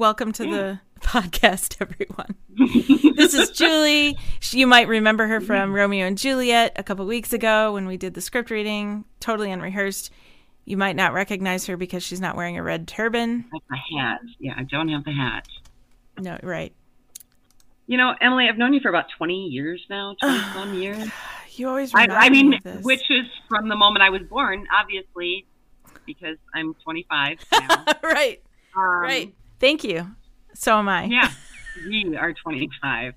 Welcome to the podcast, everyone. this is Julie. You might remember her from Romeo and Juliet a couple weeks ago when we did the script reading, totally unrehearsed. You might not recognize her because she's not wearing a red turban. A hat. Yeah, I don't have the hat. No, right. You know, Emily, I've known you for about 20 years now, 20 some years. You always I, I me mean, this. which is from the moment I was born, obviously, because I'm 25 now. right, Um, right. Thank you. So am I. Yeah, you are 25.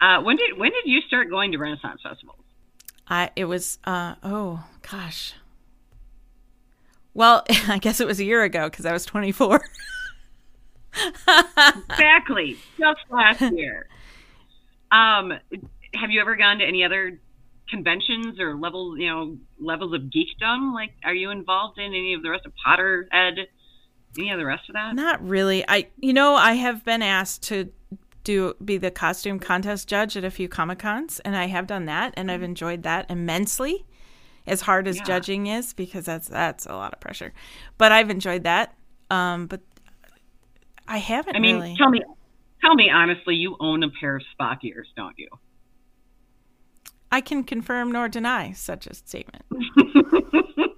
Uh, when did when did you start going to Renaissance festivals? I it was uh oh gosh. Well, I guess it was a year ago because I was 24. Exactly, just last year. Um, have you ever gone to any other conventions or levels, you know, levels of geekdom? Like, are you involved in any of the rest of Potterhead? Any of the rest of that? Not really. I you know, I have been asked to do be the costume contest judge at a few Comic Cons and I have done that and I've enjoyed that immensely. As hard as Yeah. judging is because that's that's a lot of pressure. But I've enjoyed that. Um but I haven't I mean, really. tell me, tell me honestly, you own a pair of Spock ears, don't you? I can confirm nor deny such a statement.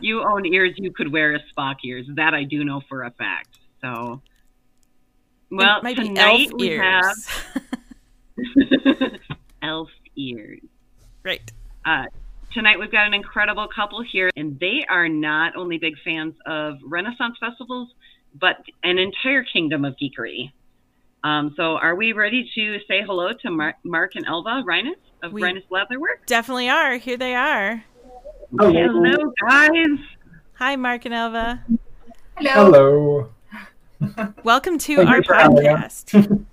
you own ears you could wear as Spock ears. That I do know for a fact. So, well, it might tonight elf we ears. have elf ears. right. Uh, tonight we've got an incredible couple here, and they are not only big fans of Renaissance festivals, but an entire kingdom of geekery. Um, so, are we ready to say hello to Mar- Mark and Elva Rinus of We- Rinus Leatherwork? Definitely are. Here they are. Oh, Hello, guys. Hi, Mark and Elva. Hello. Welcome to Thank our for having us. podcast.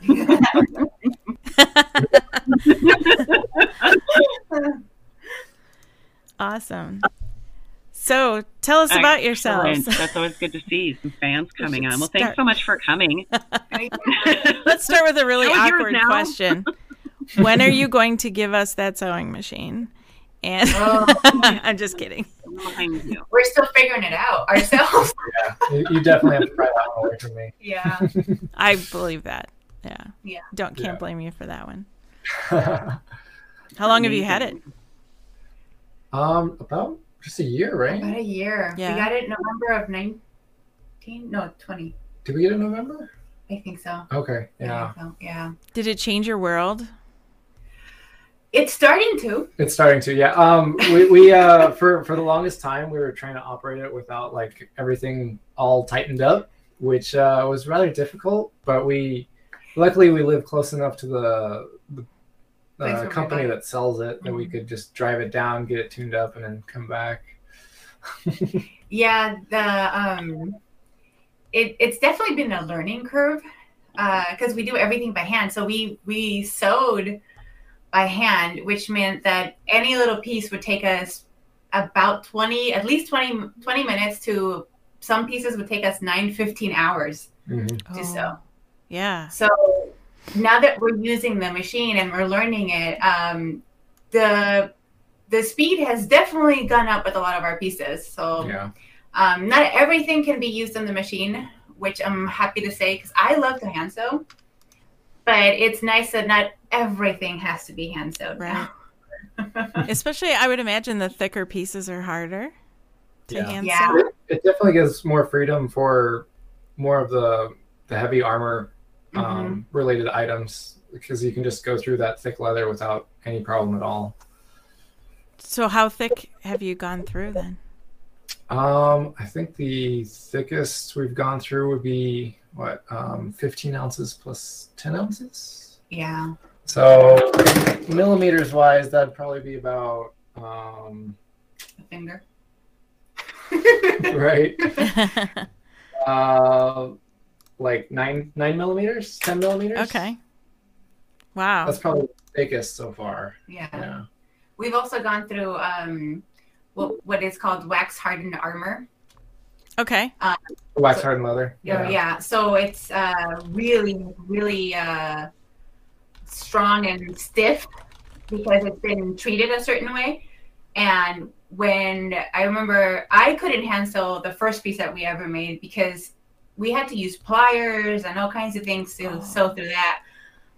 awesome. So, tell us about yourselves. That's always good to see some fans coming on. Well, start- thanks so much for coming. Let's start with a really awkward question. When are you going to give us that sewing machine? And Oh. I'm just kidding. We're still figuring it out ourselves. Yeah, you, you definitely have to pry that one away from me. yeah. I believe that. Yeah. Yeah. Don't can't Yeah. blame you for that one. How long have you had it? um, about just a year, right? About a year. Yeah. We got it November of 19. No, 20. Did we get it in November? I think so. Okay, I yeah. so, Yeah. Did it change your world? It's starting to. It's starting to, yeah. Um, we, we uh, for for the longest time, we were trying to operate it without like everything all tightened up, which uh, was rather difficult. But we, luckily, we live close enough to the the uh, company that sells it that we Mhm. could just drive it down, get it tuned up, and then come back. Yeah. The um, it, it's definitely been a learning curve because we do everything by hand. So we we sewed by hand, which meant that any little piece would take us about 20, at least 20, 20 minutes to some pieces would take us 9, 15 hours Mhm. to Oh, sew. Yeah. So now that we're using the machine and we're learning it, um, the the speed has definitely gone up with a lot of our pieces. So Yeah. um, not everything can be used on the machine, which I'm happy to say because I love to hand sew. But it's nice that not everything has to be hand sewed. Right. Especially, I would imagine the thicker pieces are harder to Yeah. hand Yeah. sew. It, it definitely gives more freedom for more of the the heavy armor um, related items because you can just go through that thick leather without any problem at all. So, how thick have you gone through then? Um, I think the thickest we've gone through would be what um, 15 ounces plus 10 ounces. yeah. So millimeters wise, that'd probably be about um, A finger. right, uh, like nine nine millimeters, 10 millimeters. okay. Wow. that's probably the thickest so far. yeah. Yeah. We've also gone through um, what, what is called wax hardened armor. Okay. Wax hardened leather. Yeah. yeah. So it's uh, really, really uh, strong and stiff because it's been treated a certain way. And when I remember, I couldn't hand sew the first piece that we ever made because we had to use pliers and all kinds of things to Oh. sew through that.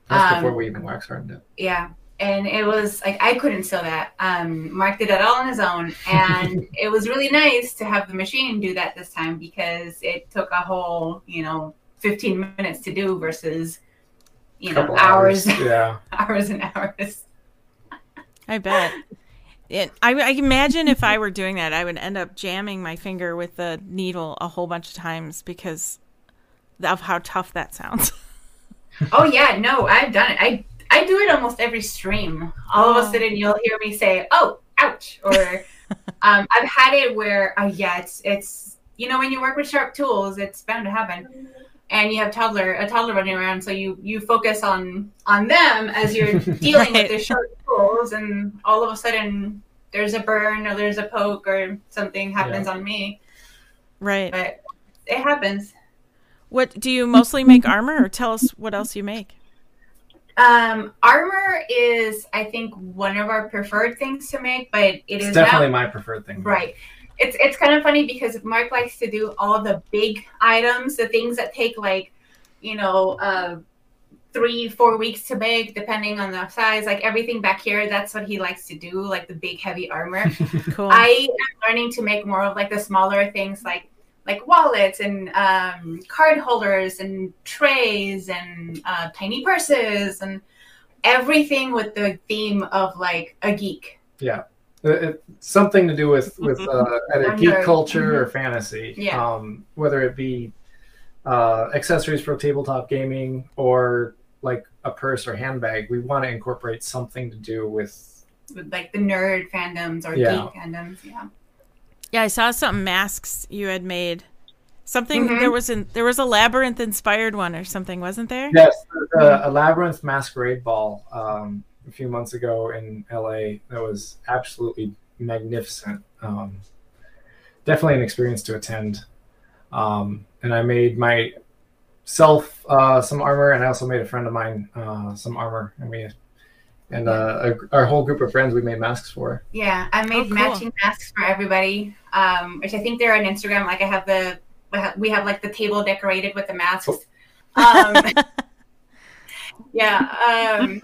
That's Um, before we even wax hardened it. Yeah. And it was like I couldn't sew that. Um, Mark did it all on his own, and it was really nice to have the machine do that this time because it took a whole, you know, fifteen minutes to do versus, you know, Couple hours, Yeah. hours and hours. I bet. It, I, I imagine if I were doing that, I would end up jamming my finger with the needle a whole bunch of times because of how tough that sounds. Oh yeah, no, I've done it. I I do it almost every stream. All of Oh. a sudden, you'll hear me say, "Oh, ouch!" Or um, I've had it where, uh, yeah, it's it's you know when you work with sharp tools, it's bound to happen. And you have toddler a toddler running around, so you you focus on on them as you're dealing Right. with the sharp tools, and all of a sudden there's a burn or there's a poke or something happens on me. right. But it happens. What do you mostly make armor, or tell us what else you make? Um, armor is, I think, one of our preferred things to make, but it It's is definitely not my preferred thing. right. It's it's kind of funny because Mark likes to do all the big items, the things that take like, you know, uh, three four weeks to make, depending on the size. Like everything back here, that's what he likes to do, like the big heavy armor. Cool. I am learning to make more of like the smaller things, like like wallets and um, card holders and trays and uh, tiny purses and everything with the theme of like a geek. Uh, it- something to do with with uh, either geek nerd. culture or fantasy. Yeah. Um, whether it be uh, accessories for tabletop gaming or like a purse or handbag, we want to incorporate something to do with. With like the nerd fandoms or Yeah. geek fandoms, yeah. Yeah, I saw some masks you had made. Something Mhm. there was an there was a labyrinth inspired one or something, wasn't there? Yes, the, a labyrinth masquerade ball um, a few months ago in LA that was absolutely magnificent. Um, definitely an experience to attend. Um, and I made myself uh, some armor, and I also made a friend of mine uh, some armor, and we and uh, a, our whole group of friends we made masks for. Yeah, I made Oh, cool. matching masks for everybody, um, which I think they're on Instagram. Like I have the, we have- we have like the table decorated with the masks. Um, yeah, um,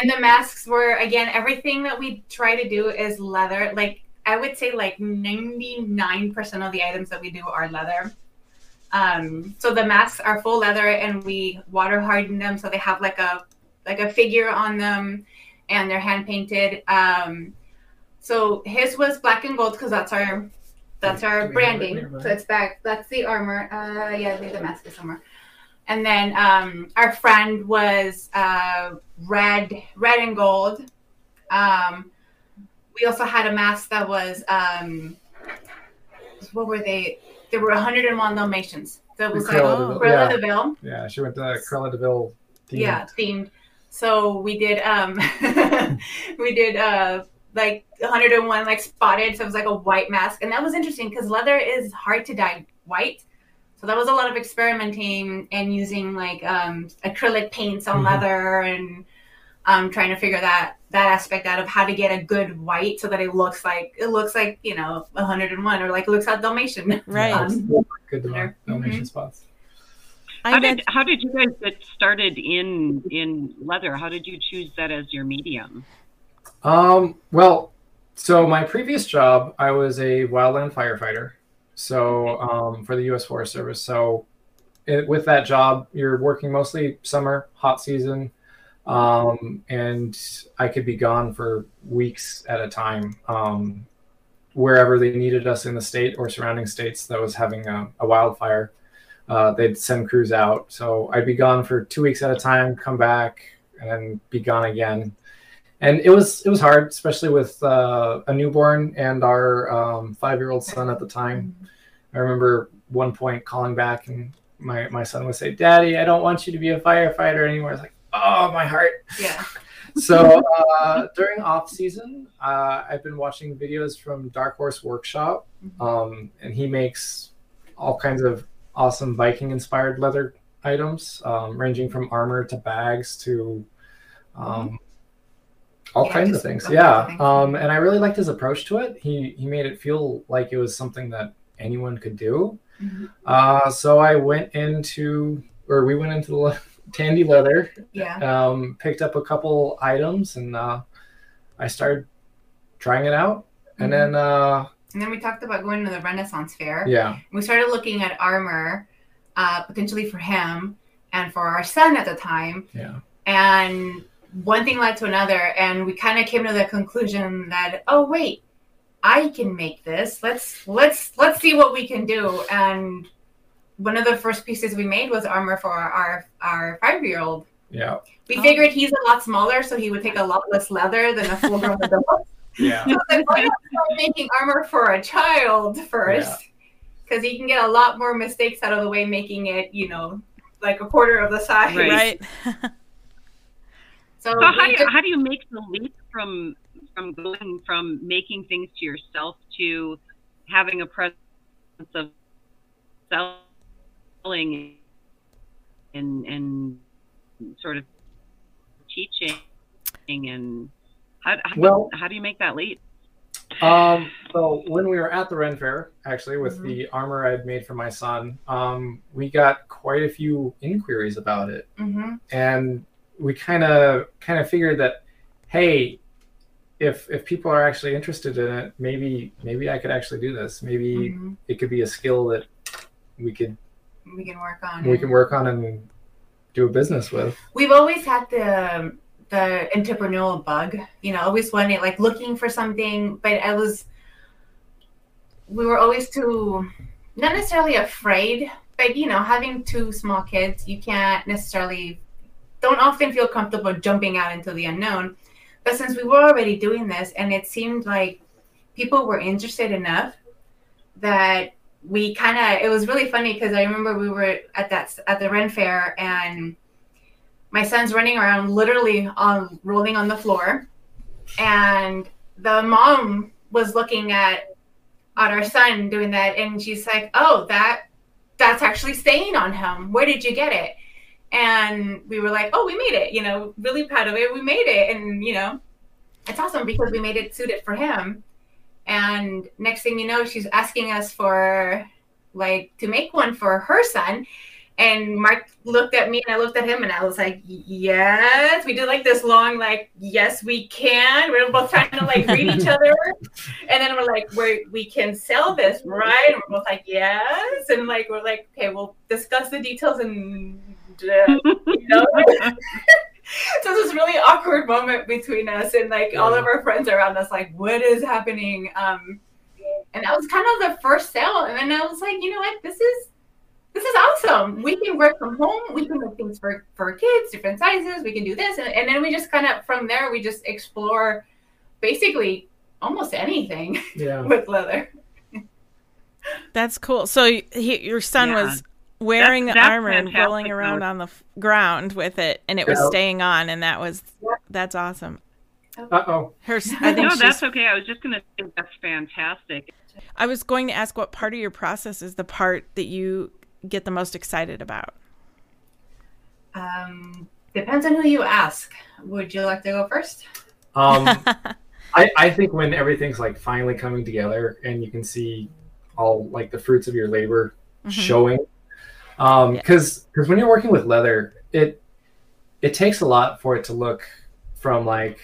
and the masks were again everything that we try to do is leather. Like I would say, like ninety nine percent of the items that we do are leather. Um, so the masks are full leather, and we water harden them so they have like a like a figure on them, and they're hand painted. Um, so his was black and gold because that's our that's our we have it branding. So it's back. That's the armor. Uh, yeah, there's a mask is somewhere. And then um, our friend was uh, red, red and gold. Um, we also had a mask that was um, what were they? There were 101 Dalmatians. So it was like Cruella oh, de Vil- Cruella yeah, de yeah, she went to Cruella de Vil. themed. Yeah, themed. So we did um we did uh like 101 like spotted so it was like a white mask and that was interesting because leather is hard to dye white so that was a lot of experimenting and using like um acrylic paints on Mhm. leather and um trying to figure that that aspect out of how to get a good white so that it looks like it looks like you know 101 or like looks like dalmatian Right. Um, good to know. Leather. Dalmatian spots. I How did how did you guys get started in in leather? How did you choose that as your medium? Um, well, so my previous job, I was a wildland firefighter. So um, for the U.S. Forest Service. So it, with that job, you're working mostly summer, hot season, um, and I could be gone for weeks at a time. Um, wherever they needed us in the state or surrounding states that was having a, a wildfire, uh, they'd send crews out. So I'd be gone for two weeks at a time, come back, and be gone again and it was it was hard, especially with uh, a newborn and our um, five year old son at the time. I remember one point calling back, and my my son would say, "Daddy, I don't want you to be a firefighter anymore." I was like, "Oh, my heart." yeah So uh, during off season, uh, I've been watching videos from Dark Horse Workshop, um, and he makes all kinds of awesome Viking inspired leather items, um, ranging from armor to bags to um, all Yeah, kinds of things. Yeah, things. um, and I really liked his approach to it. He he made it feel like it was something that anyone could do. Mhm. Uh, so I went into, or we went into the le- Tandy Leather, Yeah. um, picked up a couple items, and uh, I started trying it out. And Mhm. then, uh, And then we talked about going to the Renaissance Fair. yeah, We started looking at armor, uh, potentially for him and for our son at the time. yeah, And one thing led to another, and we kind of came to the conclusion that, oh wait, I can make this. Let's let's let's see what we can do. And one of the first pieces we made was armor for our our five year old. yeah, We Oh. figured he's a lot smaller, so he would take a lot less leather than a full grown adult. Yeah, So I was like, why not start making armor for a child first? Because he can get a lot more mistakes out of the way, making it, you know, like a quarter of the size. Right. Right. So, So how do you, just- how do you make the leap from from going from making things to yourself to having a presence of selling and and sort of teaching and how how, Well- how do you make that leap? Um, so when we were at the Ren Fair, actually, with Mhm. the armor I'd made for my son, um, we got quite a few inquiries about it, Mhm. and we kind of kind of figured that, hey, if if people are actually interested in it, maybe maybe I could actually do this. Maybe Mhm. it could be a skill that we could we can work on. we it. can work on and do a business with. We've always had the the entrepreneurial bug, you know, always wanting like looking for something, but I was we were always too not necessarily afraid, but you know, having two small kids, you can't necessarily don't often feel comfortable jumping out into the unknown. But since we were already doing this and it seemed like people were interested enough that we kind of it was really funny because I remember we were at that at the Ren Fair and my son's running around literally on rolling on the floor. And the mom was looking at at our son doing that. And she's like oh that that's actually staying on him. Where did you get it? And we were like oh we made it you know really proud of it. We made it. And you know it's awesome because we made it suited for him. And next thing you know she's asking us for like to make one for her son and Mark looked at me and I looked at him and I was like, yes. We did like this long, like, yes, we can. We're both trying to like read each other. And then we're like, we we can sell this, right? And we're both like, yes. And like, we're like, okay, we'll discuss the details and, uh, you know. so this really awkward moment between us and like all of our friends around us, like, what is happening? Um, and that was kind of the first sale. And then I was like, you know what? This is this is awesome. We can work from home. We can make things for for kids, different sizes. We can do this, and, and then we just kind of from there we just explore basically almost anything Yeah. with leather. That's cool. So he, your son Yeah. was wearing That's- the that's armor and rolling around on the f- ground with it, and it was Yeah. staying on, and that was that's awesome. Uh oh. Her, s- I think no, she's, that's okay. I was just gonna say that's fantastic. I was going to ask what part of your process is the part that you get the most excited about. Um, depends on who you ask. Would you like to go first? Um, I, I think when everything's like finally coming together and you can see all like the fruits of your labor Mhm. showing um Yeah. because because when you're working with leather it it takes a lot for it to look from like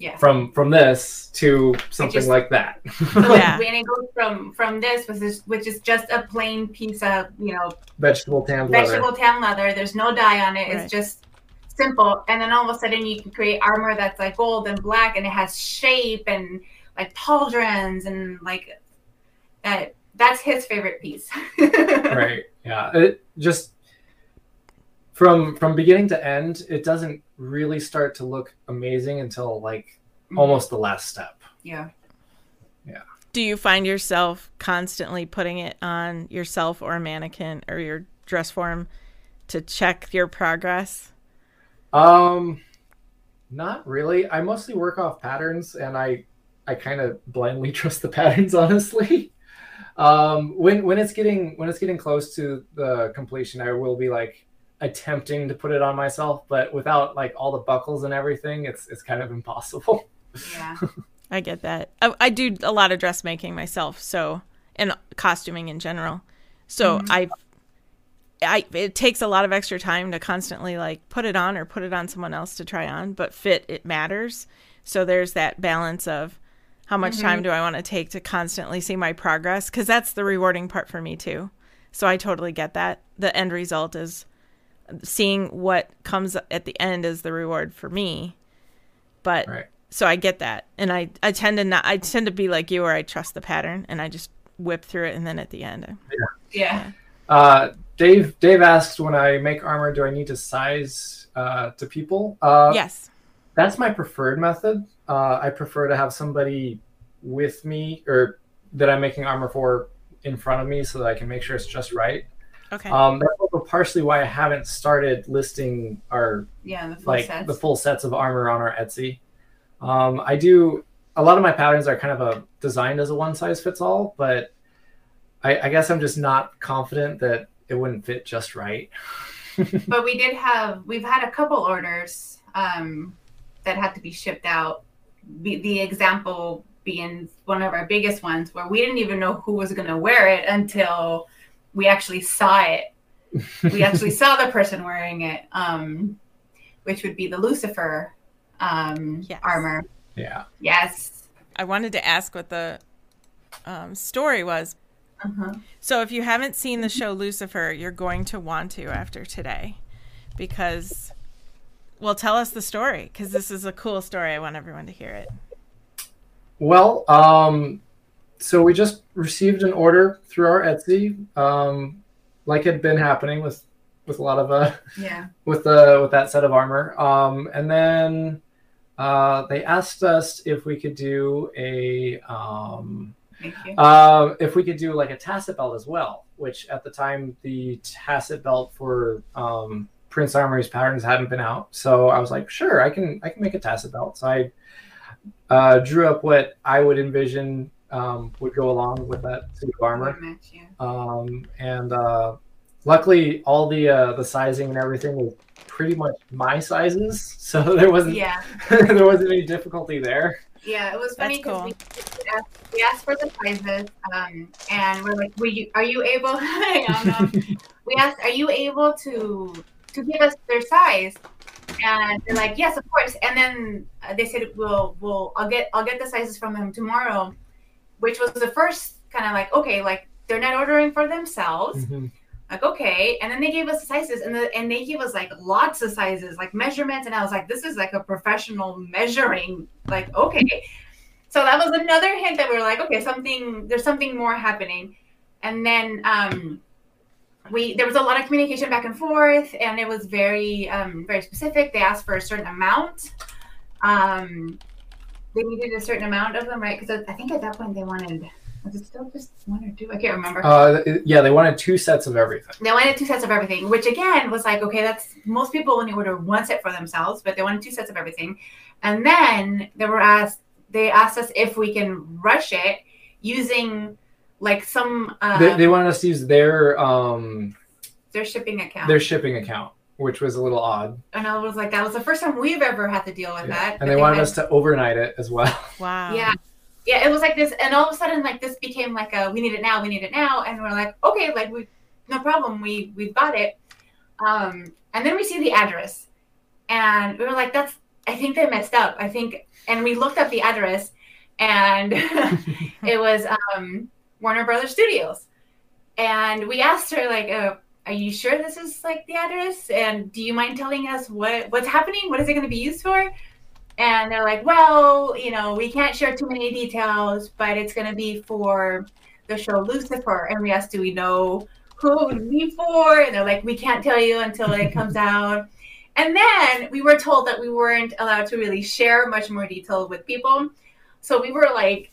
Yeah. from from this to something just- like that So Yeah. when it goes from from this, which is which is just a plain piece of you know vegetable tanned leather vegetable tan leather. There's no dye on it. Right. It's just simple. And then all of a sudden you can create armor that's like gold and black and it has shape and like pauldrons and like that that's his favorite piece. right yeah it just from from beginning to end it doesn't really start to look amazing until like almost the last step Yeah. Yeah. Do you find yourself constantly putting it on yourself or a mannequin or your dress form to check your progress? Um, not really. I mostly work off patterns, and I I kind of blindly trust the patterns, honestly. Um, when when it's getting when it's getting close to the completion, I will be like attempting to put it on myself, but without like all the buckles and everything, it's it's kind of impossible. Yeah. I get that. I, I do a lot of dressmaking myself, so and costuming in general. So mm-hmm. I, I it takes a lot of extra time to constantly like put it on or put it on someone else to try on, but fit it matters. So there's that balance of how much time mm-hmm. do I want to take to constantly see my progress because that's the rewarding part for me too. So I totally get that. The end result is seeing what comes at the end is the reward for me. But Right. so I get that. And I I tend to not I tend to be like you where I trust the pattern and I just whip through it and then at the end. Yeah. Uh, Dave Dave asks when I make armor, do I need to size uh, to people? Uh, yes. that's my preferred method. Uh, I prefer to have somebody with me or that I'm making armor for in front of me so that I can make sure it's just right. Okay. Um, that's also partially why I haven't started listing our Yeah. The full like sets. the full sets of armor on our Etsy. Um, I do a lot of my patterns are kind of a designed as a one size fits all, but I, I guess I'm just not confident that it wouldn't fit just right. but we did have we've had a couple orders um, that had to be shipped out. The, the example being one of our biggest ones where we didn't even know who was going to wear it until we actually saw it. We actually saw the person wearing it, um, which would be the Lucifer um, Yes. armor. Yeah. Yes. I wanted to ask what the um, story was. Uh-huh. So if you haven't seen the show Lucifer, you're going to want to after today because well, tell us the story because this is a cool story. I want everyone to hear it. Well, um, so we just received an order through our Etsy, um, like had been happening with with a lot of uh, Yeah. with the with that set of armor. Um, and then uh, they asked us if we could do a um, Thank you. uh, if we could do like a tasset belt as well, which at the time the tasset belt for um, Prince Armory's patterns hadn't been out. So I was like, sure, I can I can make a tasset belt. So I uh, drew up what I would envision um, would go along with that suit of armor Match, yeah. um, and uh, luckily all the uh, the sizing and everything was pretty much my sizes, so there wasn't Yeah. there wasn't any difficulty there. Yeah, it was funny because we, we asked, we asked for the sizes, um, and we're like, "Were you? Are you able?" Hang on, we asked, "Are you able to to give us their size?" And they're like, "Yes, of course." And then uh, they said, "We'll, we'll, I'll get, I'll get the sizes from them tomorrow," which was the first kind of like, okay, like they're not ordering for themselves. Like okay, and then they gave us sizes, and the and they gave us like lots of sizes, like measurements, and I was like, this is like a professional measuring. Like okay, so that was another hint that we were like, okay, something there's something more happening, and then um, we there was a lot of communication back and forth, and it was very um very specific. They asked for a certain amount, um, they needed a certain amount of them, right? Because I think at that point they wanted. Was it still just one or two? I can't remember. Uh, yeah, they wanted two sets of everything. They wanted two sets of everything, which again was like, okay, that's most people only order one set for themselves, but they wanted two sets of everything. And then they were asked, they asked us if we can rush it using like some uh, they, they wanted us to use their um, their shipping account. their shipping account, which was a little odd. and I was like, that was the first time we've ever had to deal with Yeah. that. And but they wanted had- us to overnight it as well. Wow. Yeah. Yeah, it was like this, and all of a sudden, like this became like a we need it now, we need it now, and we're like, okay, like we, no problem, we we've got it. Um, and then we see the address, and we were like, that's, I think they messed up. I think, and we looked up the address, and it was um, Warner Brothers Studios, and we asked her like, uh, are you sure this is like the address? And do you mind telling us what what's happening? What is it going to be used for? and they're like, well, you know, we can't share too many details, but it's going to be for the show Lucifer. And we asked, do we know who it would be for? And they're like, we can't tell you until it comes out. And then we were told that we weren't allowed to really share much more detail with people. So we were like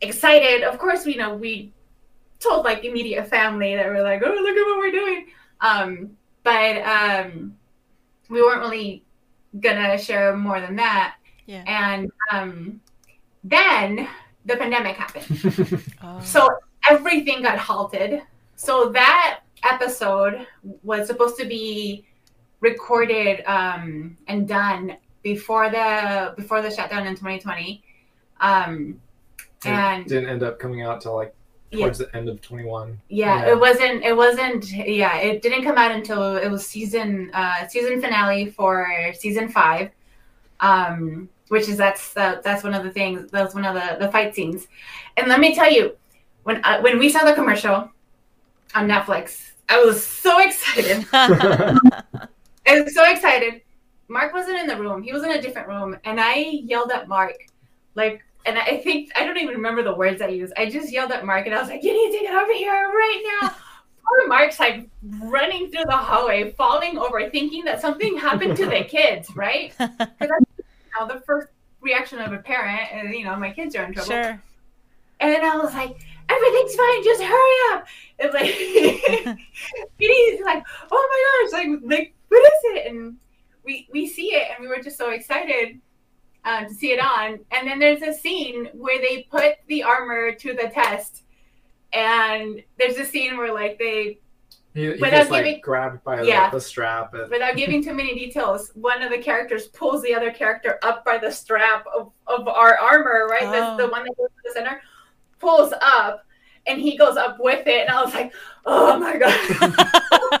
excited. Of course, we know we told like immediate family that we're like, oh, look at what we're doing. Um, but um, we weren't really gonna share more than that. Yeah. And um, then the pandemic happened. Oh. So everything got halted. So that episode was supposed to be recorded um, and done before the before the shutdown in 2020. Um, And and didn't end up coming out till like towards the end of 21. Yeah, Yeah. it wasn't. It wasn't. Yeah, it didn't come out until it was season uh, season finale for season five, um, which is that's that, that's one of the things. That's one of the the fight scenes. And let me tell you, when uh, when we saw the commercial on Netflix, I was so excited. I was so excited. Mark wasn't in the room. He was in a different room, and I yelled at Mark, like, and I think I don't even remember the words I used. I just yelled at Mark, and I was like, "You need to get over here right now." Poor Mark's like running through the hallway, falling over, thinking that something happened to the kids, right? Because that's you know, the first reaction of a parent, is, you know, my kids are in trouble. sure. And I was like, everything's fine, just hurry up. And like he's like, oh my gosh, like like what is it? And we we see it and we were just so excited uh, to see it on. And then there's a scene where they put the armor to the test. And there's a scene where like they He, he Without gets like giving- grabbed by the- Yeah. the, strap. And, without giving too many details, one of the characters pulls the other character up by the strap of, of our armor, right? Oh. That's the one that goes to the center, pulls up, and he goes up with it. And I was like, oh my God.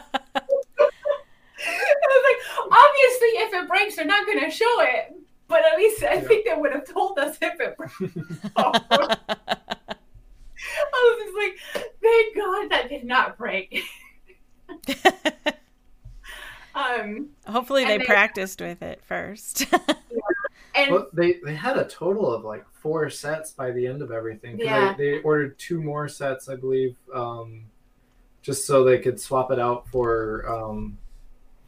I was like, obviously, if it breaks, they're not going to show it. But at least I Yeah. think they would have told us if it broke. I was just like, thank God that did not break. Um, Hopefully they they- practiced with it first. and well, they they had a total of like four sets by the end of everything. Yeah. They, they ordered two more sets, I believe, um, just so they could swap it out for um,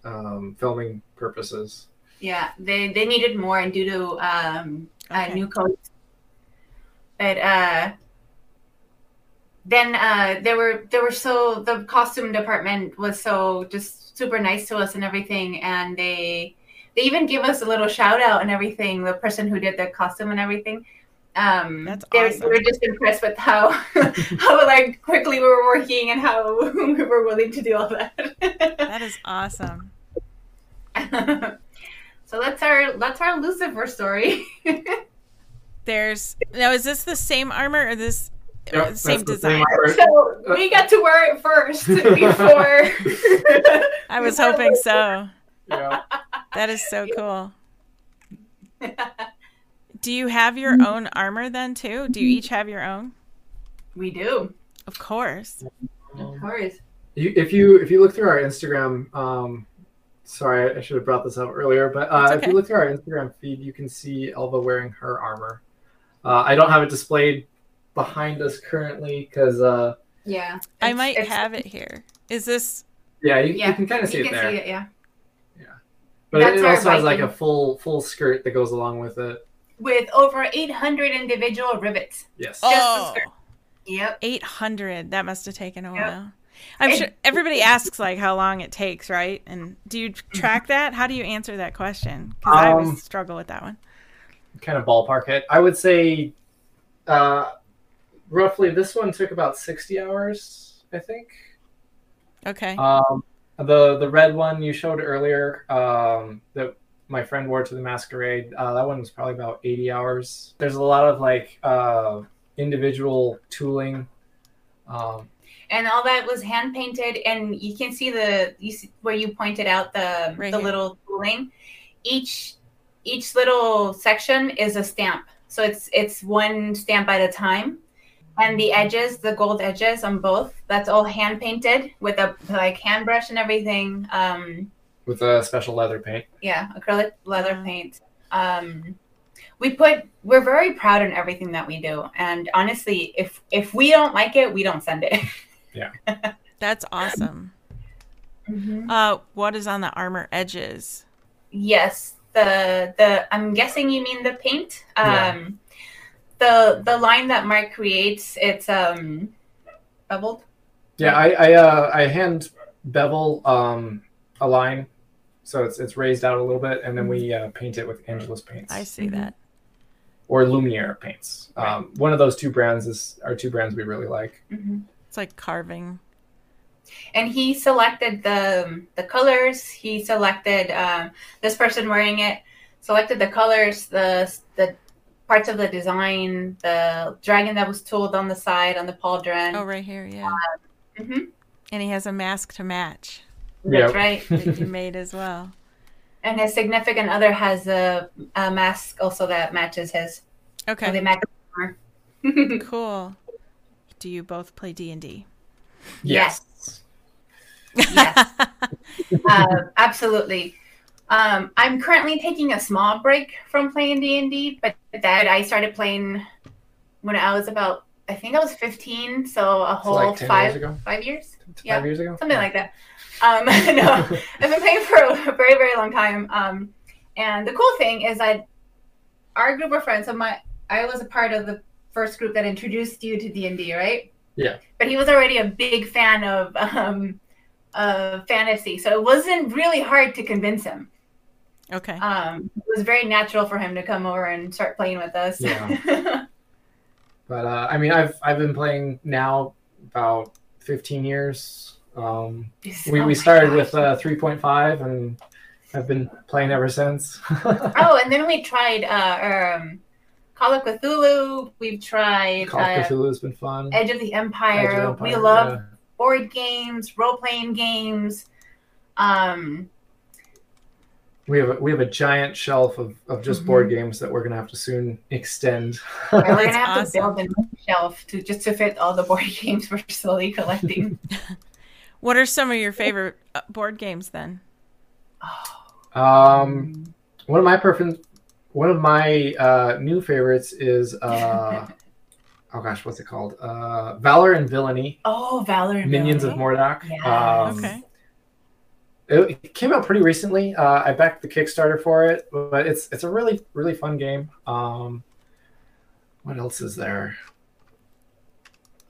um, filming purposes. Yeah, they they needed more, and due to um, uh, new codes, but uh, then uh, they were they were so the costume department was so just super nice to us and everything, and they they even give us a little shout out and everything. The person who did the costume and everything. Um, That's awesome. they were just impressed with how how like quickly we were working and how we were willing to do all that. that is awesome. so that's our that's our Lucifer story. There's now is this the same armor or this Yep, that's same the design? armor. so we got to wear it first before. I was hoping so. Yeah. That is so cool. Do you have your own armor then too? Do you each have your own? we do, Of course. of course. You, if you if you look through our Instagram, um, sorry, I should have brought this up earlier, but uh, It's if you look through our Instagram feed, you can see Elva wearing her armor. Uh, I don't have it displayed behind us currently because uh, Yeah, I might it's- have it here. Is this yeah, you, Yeah, you can kind of see You it can there. see it, yeah, But That's it our also has like a full full skirt that goes along with it. with over 800 individual rivets. Yes. the Oh, skirt. Yep. 800. That must have taken a Yep. while. I'm sure everybody asks like how long it takes, right? And do you track that? How do you answer that question? Because I Um, always struggle with that one. Kind of ballpark it. I would say, uh, roughly this one took about sixty hours, I think. Okay. Um, the the red one you showed earlier, um, that my friend wore to the masquerade, uh, that one was probably about eighty hours. There's a lot of like uh, individual tooling. Um, And all that was hand painted, and you can see the you see where you pointed out the Right the here. little tooling. Each each little section is a stamp, so it's it's one stamp at a time. And the edges, the gold edges on both, that's all hand painted with a like hand brush and everything. Um, with a special leather paint. yeah, acrylic leather paint. Um, we put we're very proud in everything that we do, and honestly, if if we don't like it, we don't send it. Yeah. That's awesome. Mm-hmm. Uh, what is on the armor edges? Yes, the the I'm guessing you mean the paint. Um, Yeah. the the line that Mark creates, it's um beveled. Yeah, I I, uh, I hand bevel um, a line, so it's it's raised out a little bit, and then we uh, paint it with Angelus paints I see Mhm. that. Or Lumiere paints. Um, one of those two brands is are two brands we really like. hmm It's like carving. And he selected the the colors. He selected um, this person wearing it. Selected the colors, the the parts of the design, the dragon that was tooled on the side on the pauldron. Oh, right here, yeah. mm-hmm And he has a mask to match That's Yep. right. that you made as well. And his significant other has a, a mask also that matches his. So they Okay, match. cool. Do you both play D and D? Yes. yes. uh, absolutely. Um, I'm currently taking a small break from playing D and D, but that I started playing when I was about, I think I was 15, so a So whole like five years ago? five years, Five Yeah. years ago? something like that. Um, no, I've been playing for a very very long time. Um, and the cool thing is that our group of friends, so my I was a part of the first group that introduced you to D and D, right? Yeah. But he was already a big fan of um, of fantasy, so it wasn't really hard to convince him. Okay. Um, it was very natural for him to come over and start playing with us. Yeah. But uh, I mean, I've I've been playing now about 15 years. Um, we, Oh we started with uh, 3.5 and I've been playing ever since. Oh, and then we tried uh, um, Call of Cthulhu. We've tried Call of uh, Cthulhu has been fun. Edge of the Empire. Edge of We Empire, love yeah. board games, role playing games. Um, We have a, we have a giant shelf of, of just Mhm. board games that we're gonna have to soon extend. we're gonna have awesome. to build a new shelf to just to fit all the board games we're slowly collecting. What are some of your favorite uh, board games then? um, one of my preference, one of my uh, new favorites is uh, oh gosh, what's it called? Uh, Valor and Villainy, oh, Valor and Minions of Villainy. Mordok. Yes. Um, Okay. It, it came out pretty recently. Uh, I backed the Kickstarter for it, but it's it's a really really fun game. Um, what else is there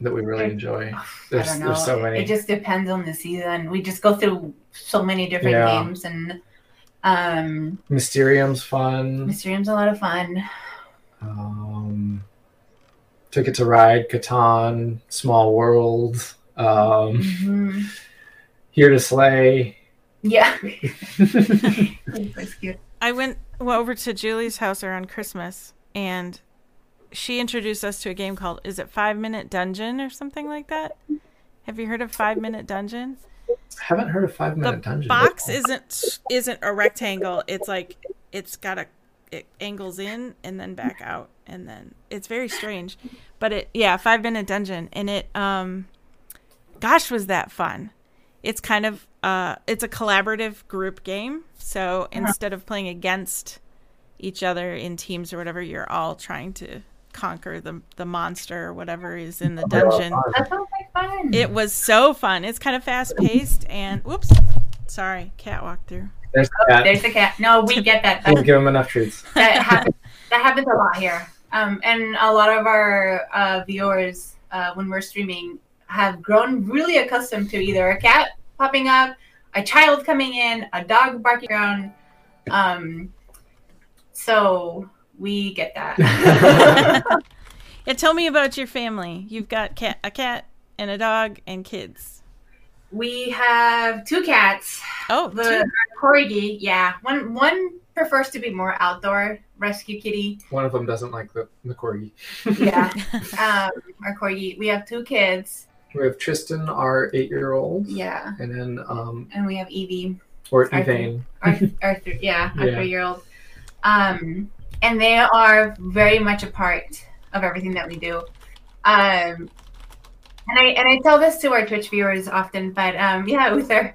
that we really enjoy? There's I don't know. there's so many. It just depends on the season. We just go through so many different Yeah. games, and um, Mysterium's fun. Mysterium's a lot of fun. Um, Ticket to Ride, Catan, Small World, um, Mhm. Here to Slay. Yeah, that's cute. I went well, over to Julie's house around Christmas, and she introduced us to a game called "Is it Five Minute Dungeon" or something like that. Have you heard of Five Minute Dungeon? Haven't heard of Five The Minute Dungeon. box isn't isn't a rectangle. It's like it's got a it angles in and then back out, and then it's very strange. But it yeah, Five Minute Dungeon, and it um, gosh, was that fun! It's kind of uh, it's a collaborative group game. So instead of playing against each other in teams or whatever, you're all trying to conquer the the monster or whatever is in the dungeon. That sounds like fun. It was so fun. It's kind of fast paced and whoops, sorry, cat walked through. There's the cat. There's the cat. No, we get that. We'll give him enough treats. that happens. That happens a lot here. Um, and a lot of our uh, viewers, uh, when we're streaming, have grown really accustomed to either a cat popping up, a child coming in, a dog barking around. Um, so we get that. Yeah, tell me about your family. You've got cat, a cat, and a dog, and kids. we have two cats. Oh, The two. corgi, yeah. One one prefers to be more outdoor rescue kitty. One of them doesn't like the, the corgi. Yeah. um, our corgi. We have two kids. We have Tristan, our eight-year-old, Yeah. and then um, And we have Evie, or Arthur. Evane. our, our th- yeah, our Yeah. three-year-old. Um, and they are very much a part of everything that we do. Um, and I and I tell this to our Twitch viewers often, but um, yeah, Uther,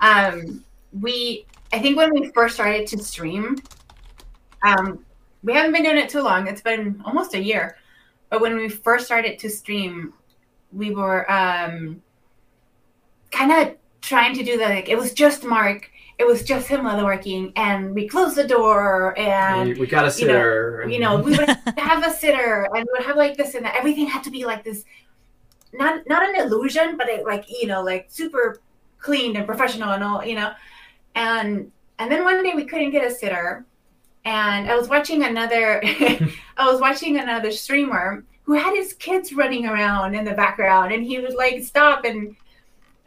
um, we I think when we first started to stream, um, we haven't been doing it too long. It's been almost a year, but when we first started to stream, we were um, kind of trying to do the like it was just Mark, it was just him leatherworking, and we closed the door and we, we got a you know, sitter. and- you know, we would have a sitter and we would have like this and that. Everything had to be like this, not not an illusion, but it, like you know, like super clean and professional and all, you know. And and then one day we couldn't get a sitter, and I was watching another, I was watching another streamer who had his kids running around in the background, and he would like stop and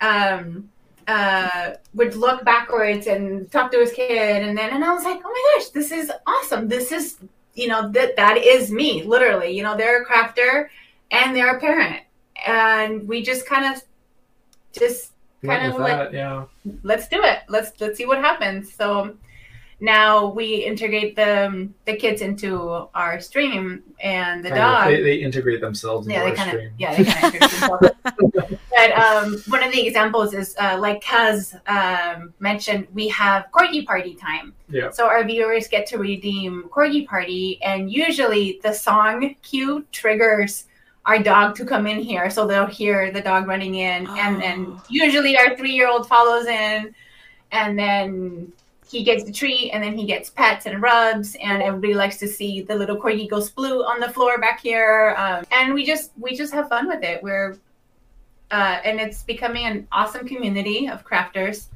um uh would look backwards and talk to his kid and then and I was like, "Oh my gosh, this is awesome. This is you know that that is me literally. You know they're a crafter and they're a parent. And we just kind of just kind of like yeah. let's do it. Let's let's see what happens. So now we integrate the the kids into our stream and the Kind of, dog They, they integrate themselves into yeah, they our kind of stream. yeah they kind of integrate themselves. but um, one of the examples is uh, like Kaz um, mentioned, we have corgi party time. Yeah. So our viewers get to redeem corgi party, and usually the song cue triggers our dog to come in here, so they'll hear the dog running in, and then Oh. usually our three-year-old follows in, and then he gets the treat, and then he gets pets and rubs, and everybody likes to see the little corgi go sploot on the floor back here, um, and we just we just have fun with it. We're uh, and it's becoming an awesome community of crafters,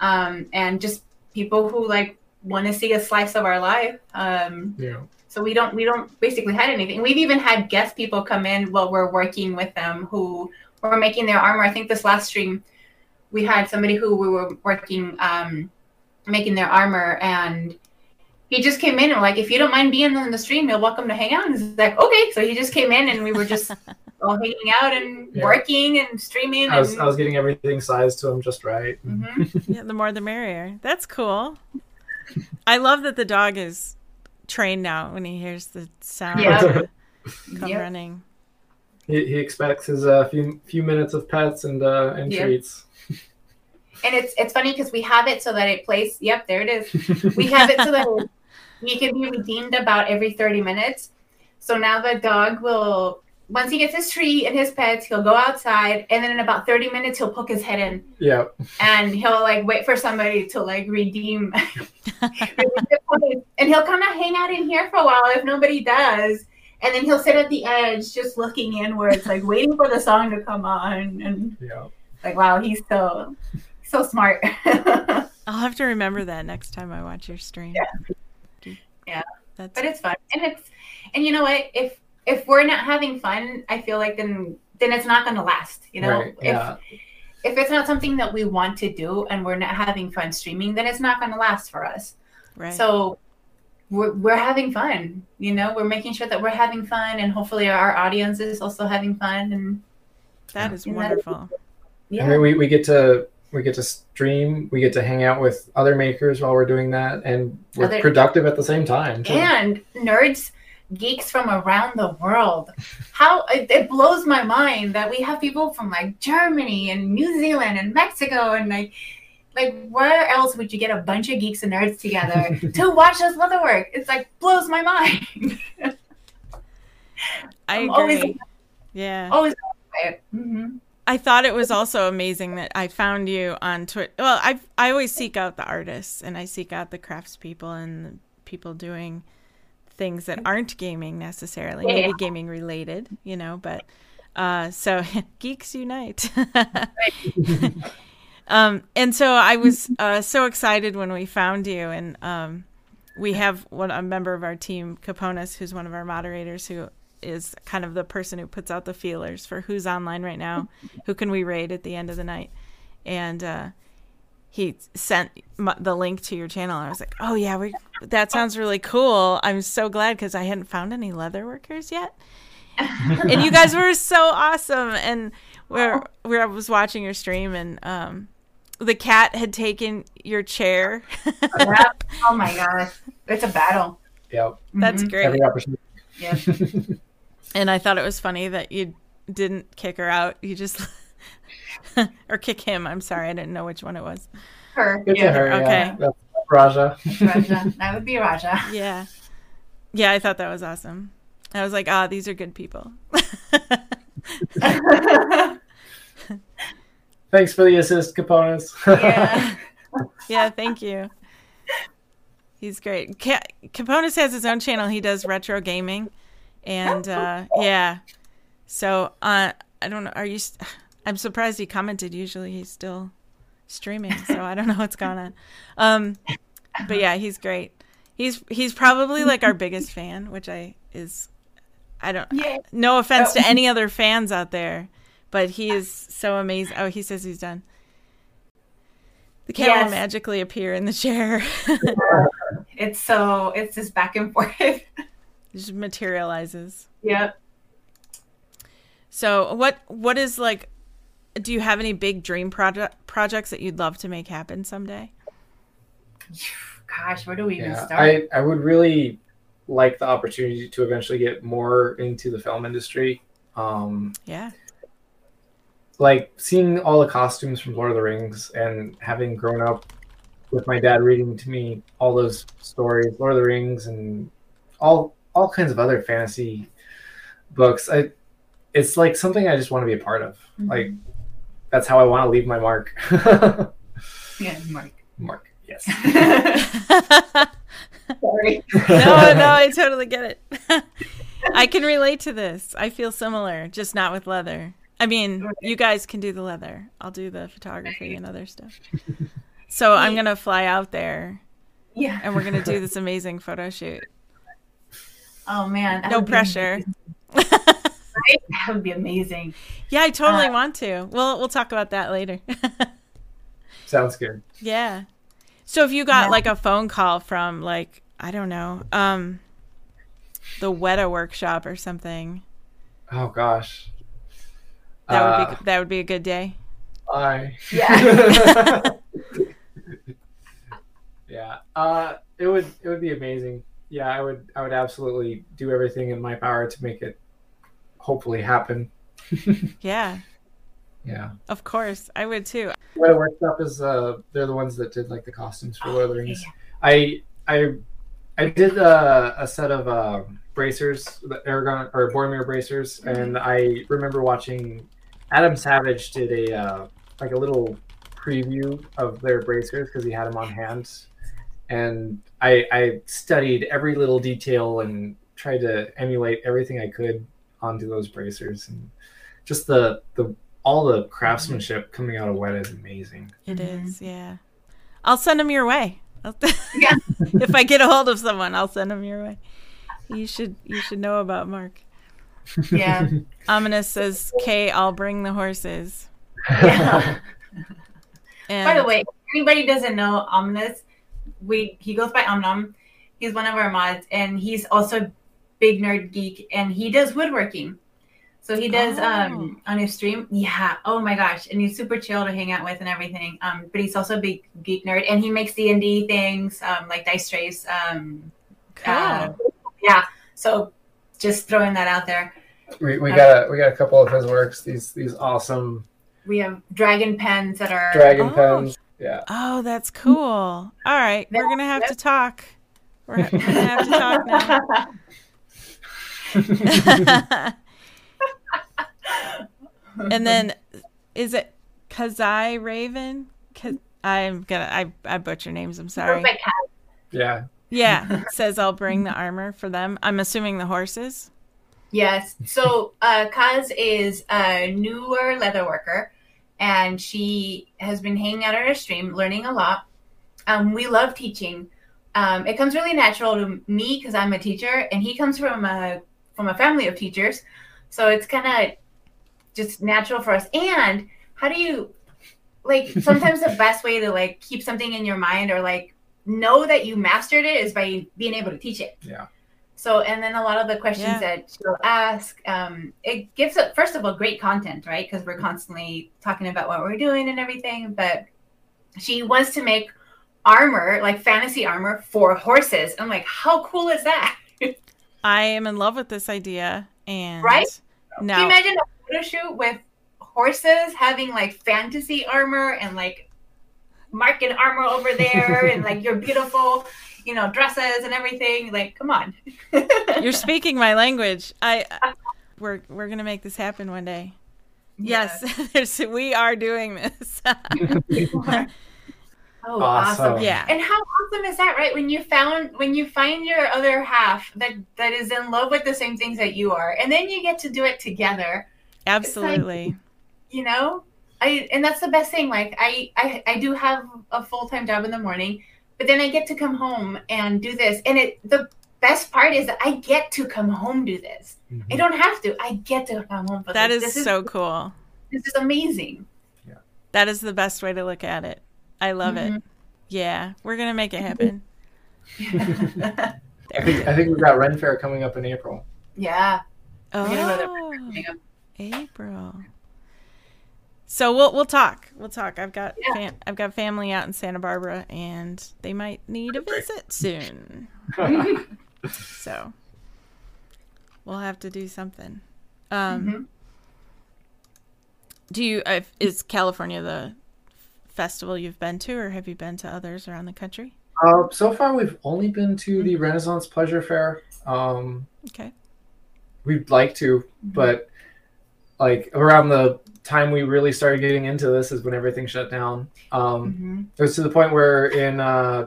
um, and just people who like want to see a slice of our life. Um, Yeah. so we don't we don't basically had anything. We've even had guest people come in while we're working with them who were making their armor. I think this last stream we had somebody who we were working um, making their armor and he just came in and like if you don't mind being on the stream you're welcome to hang out and he's like okay so he just came in and we were just all hanging out and Yeah. working and streaming I was, and I was getting everything sized to him just right. Mhm. Yeah, the more the merrier. That's cool. I love that the dog is trained now when he hears the sound Yeah. to come Yep. running. He, he expects his uh, few few minutes of pets and uh, and Yeah. treats. And it's it's funny because we have it so that it plays yep there it is we have it so that we can be redeemed about every 30 minutes. So now the dog will, once he gets his treat and his pets, he'll go outside, and then in about 30 minutes, he'll poke his head in yeah. and he'll like wait for somebody to like redeem. and he'll kind of hang out in here for a while if nobody does. And then he'll sit at the edge just looking inwards, like waiting for the song to come on. And Yeah. like, wow, he's so, so smart. I'll have to remember that next time I watch your stream. Yeah. Yeah. That's but it's fun and it's and you know what if if we're not having fun i feel like then then it's not going to last you know Right. if Yeah. if it's not something that we want to do and we're not having fun streaming then it's not going to last for us right. so we're, we're having fun you know we're making sure that we're having fun and hopefully our audience is also having fun and that is Yeah. wonderful. yeah I mean, we, we get to we get to stream. We get to hang out with other makers while we're doing that, and we're Other- productive at the same time. too. and nerds geeks from around the world how it, it blows my mind that we have people from like germany and new zealand and mexico and like like where else would you get a bunch of geeks and nerds together to watch us leatherwork it's like blows my mind I I'm always- agree. Yeah. always mm-hmm. I thought it was also amazing that I found you on Twitter. Well, I I always seek out the artists and I seek out the craftspeople and the people doing things that aren't gaming necessarily, Yeah. maybe gaming related, you know. But uh, so geeks unite. um, and so I was uh, so excited when we found you, and um, we have one a member of our team, Caponas, who's one of our moderators, who is kind of the person who puts out the feelers for who's online right now, who can we raid at the end of the night, and uh, he sent m- the link to your channel. I was like, oh yeah, we that sounds really cool. I'm so glad because I hadn't found any leather workers yet, and you guys were so awesome. And where where I was watching your stream and um, the cat had taken your chair. Yeah. oh my gosh it's a battle Yep. That's Mhm. great. Every opportunity. yeah And I thought it was funny that you didn't kick her out. You just or kick him. I'm sorry, I didn't know which one it was. her Good to yeah. her. Okay. Yeah. Raja. Raja. that would be raja Yeah. Yeah, I thought that was awesome. I was like, ah, these are good people. Thanks for the assist, components. yeah yeah, thank you. He's great. Ca- Caponis has his own channel. He does retro gaming, and uh, yeah. So uh, I don't know. Are you? St- I'm surprised he commented. Usually he's still streaming, so I don't know what's going on. Um, but yeah, he's great. He's he's probably like our biggest fan, which I is. I don't. yeah No offense Oh. to any other fans out there, but he is so amazing. Oh, he says he's done. The cat will Yes. magically appear in the chair. It's so it's just back and forth. just materializes. yep. So what what is like do you have any big dream project projects that you'd love to make happen someday? Gosh, where do we even start? I, I would really like the opportunity to eventually get more into the film industry. Um, Yeah. like seeing all the costumes from Lord of the Rings and having grown up with my dad reading to me all those stories, Lord of the Rings and all all kinds of other fantasy books. I it's like something I just want to be a part of. Mhm. Like that's how I want to leave my mark. yeah, Mark. mark, yes. Sorry. no, no, I totally get it. I can relate to this. I feel similar, just not with leather. I mean, you guys can do the leather. I'll do the photography and other stuff. So I'm gonna fly out there Yeah. and we're gonna do this amazing photo shoot. Oh man. No pressure. Right? That would be amazing. Yeah, I totally Uh, want to. We'll we'll talk about that later. Sounds good. yeah. So if you got Yeah. like a phone call from like I don't know, um, the Weta workshop or something, Oh gosh. that would Uh, be that would be a good day. I Yeah. yeah. Uh, it would it would be amazing. Yeah, I would I would absolutely do everything in my power to make it hopefully happen. Yeah, Yeah. of course, I would too. Weta workshop is uh they're the ones that did like the costumes for Lord of the Oh, Rings. I I I did uh, a set of um, bracers, the Aragorn or Boromir bracers, and I remember watching Adam Savage did a uh, like a little preview of their bracers because he had them on hand, and I I studied every little detail and tried to emulate everything I could onto those bracers, and just the the all the craftsmanship coming out of Weta is amazing. It is, Mhm. yeah. I'll send them your way. Yeah. if I get a hold of someone, I'll send them your way. You should you should know about Mark. Yeah. Ominous says, "Kay, I'll bring the horses." Yeah. And By the way, if anybody doesn't know Omnis, we he goes by Omnom. He's one of our mods, and he's also a big nerd geek, and he does woodworking. So he does Oh. um on his stream. Yeah. Oh my gosh, and he's super chill to hang out with and everything. Um, but he's also a big geek nerd, and he makes D and D things, um, like dice trays. Um, cool. uh, yeah. So just throwing that out there. we, we got a we got a couple of his works. These these awesome We have dragon pens that are dragon Oh. pens. Yeah. oh, that's cool. All right, we're gonna have to talk. We're gonna have to talk now. and then, is it Kazai Raven? Ka- I'm gonna I I butcher names. I'm sorry. Perfect cat. Yeah. Yeah, says I'll bring the armor for them. I'm assuming the horses. Yes. So uh, Kaz is a newer leather worker, and she has been hanging out on her stream, learning a lot. Um, we love teaching. Um, it comes really natural to me because I'm a teacher, and he comes from a from a family of teachers, so it's kind of just natural for us. And how do you like? Sometimes the best way to like keep something in your mind or like know that you mastered it is by being able to teach it. Yeah. So, and then a lot of the questions Yeah. that she'll ask, um, it gives it, first of all, great content, right? Because we're constantly talking about what we're doing and everything. But she wants to make armor, like fantasy armor for horses. I'm like, how cool is that? I am in love with this idea, and Right? Can you imagine a photo shoot with horses having like fantasy armor and like market armor over there and like your beautiful, you know, dresses and everything? Like, come on. you're speaking my language. I uh-huh. we're we're gonna make this happen one day. Yes, there's, we are doing this. Oh, Awesome. awesome. yeah, And how awesome is that, right? When you found when you find your other half that that is in love with the same things that you are, and then you get to do it together, absolutely. you know? I and that's the best thing. Like I I, I do have a full time job in the morning, but then I get to come home and do this. And it the best part is that I get to come home do this. I don't have to. I get to come home for That this. is this so cool. this is amazing. Yeah. That is the best way to look at it. I love it. Mhm. Yeah, we're gonna make it happen. I think I think we've got Ren Fair coming up in April. yeah. Oh, We're gonna go to April. So we'll we'll talk. We'll talk. I've got Yeah. fam- I've got family out in Santa Barbara, and they might need a visit soon. So we'll have to do something. Um, Mhm. Do you? Uh, is California the festival you've been to, or have you been to others around the country? Uh, so far, we've only been to the Renaissance Pleasure Fair. Um, Okay. we'd like to, but like around the time we really started getting into this is when everything shut down. Um, Mhm. it was to the point where in uh,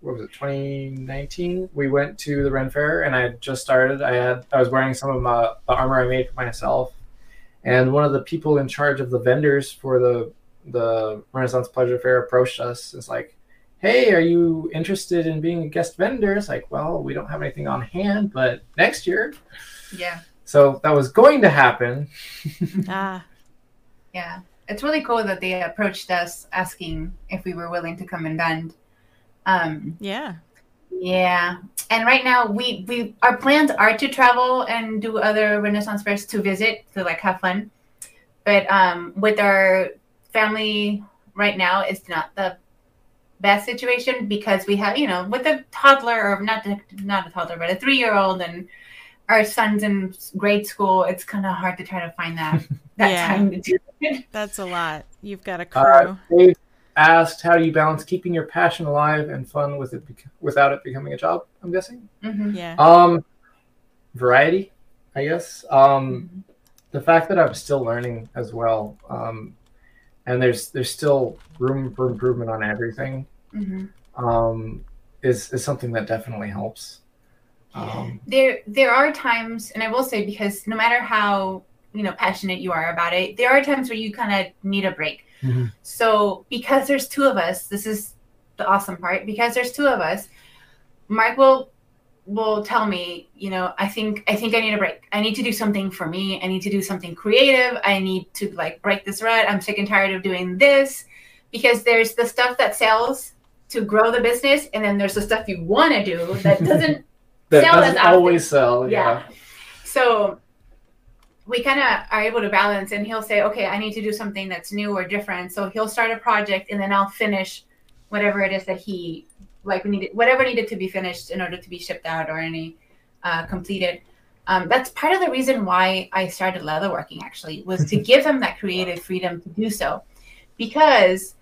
what was it 2019 we went to the Ren Fair and I had just started. I had I was wearing some of my the armor I made for myself, and one of the people in charge of the vendors for the the Renaissance Pleasure Fair approached us. It's like. Hey, are you interested in being a guest vendor? It's like, well, we don't have anything on hand, but next year. Yeah. So that was going to happen. Ah, Yeah. It's really cool that they approached us asking if we were willing to come and vend. Um, yeah. yeah. And right now we, we our plans are to travel and do other Renaissance fairs to visit, to like have fun. But um with our family right now it's not the best situation because we have, you know, with a toddler or not not a toddler, but a three year old and our son's in grade school, it's kind of hard to try to find that that Yeah. time to do it. That's a lot. You've got a crew. Uh, Dave asked, "How do you balance keeping your passion alive and fun with it bec- without it becoming a job?" I'm guessing. Mhm. yeah. Um, variety, I guess. Um, Mhm. the fact that I'm still learning as well, um, and there's there's still room for improvement on everything, Mhm. um, is is something that definitely helps. Um, There, there are times, and I will say because no matter how you know passionate you are about it, there are times where you kind of need a break. Mhm. So because there's two of us, this is the awesome part. Because there's two of us, Mark will will tell me, you know, I think I think I need a break. I need to do something for me. I need to do something creative. I need to like break this rut. I'm sick and tired of doing this because there's the stuff that sells to grow the business, and then there's the stuff you want to do that doesn't that Sell doesn't always sell. Yeah. Yeah. so we kind of are able to balance and he'll say okay i need to do something that's new or different so he'll start a project and then i'll finish whatever it is that he like needed whatever needed to be finished in order to be shipped out or any uh, completed um, that's part of the reason why i started leatherworking actually was to give him that creative freedom to do so because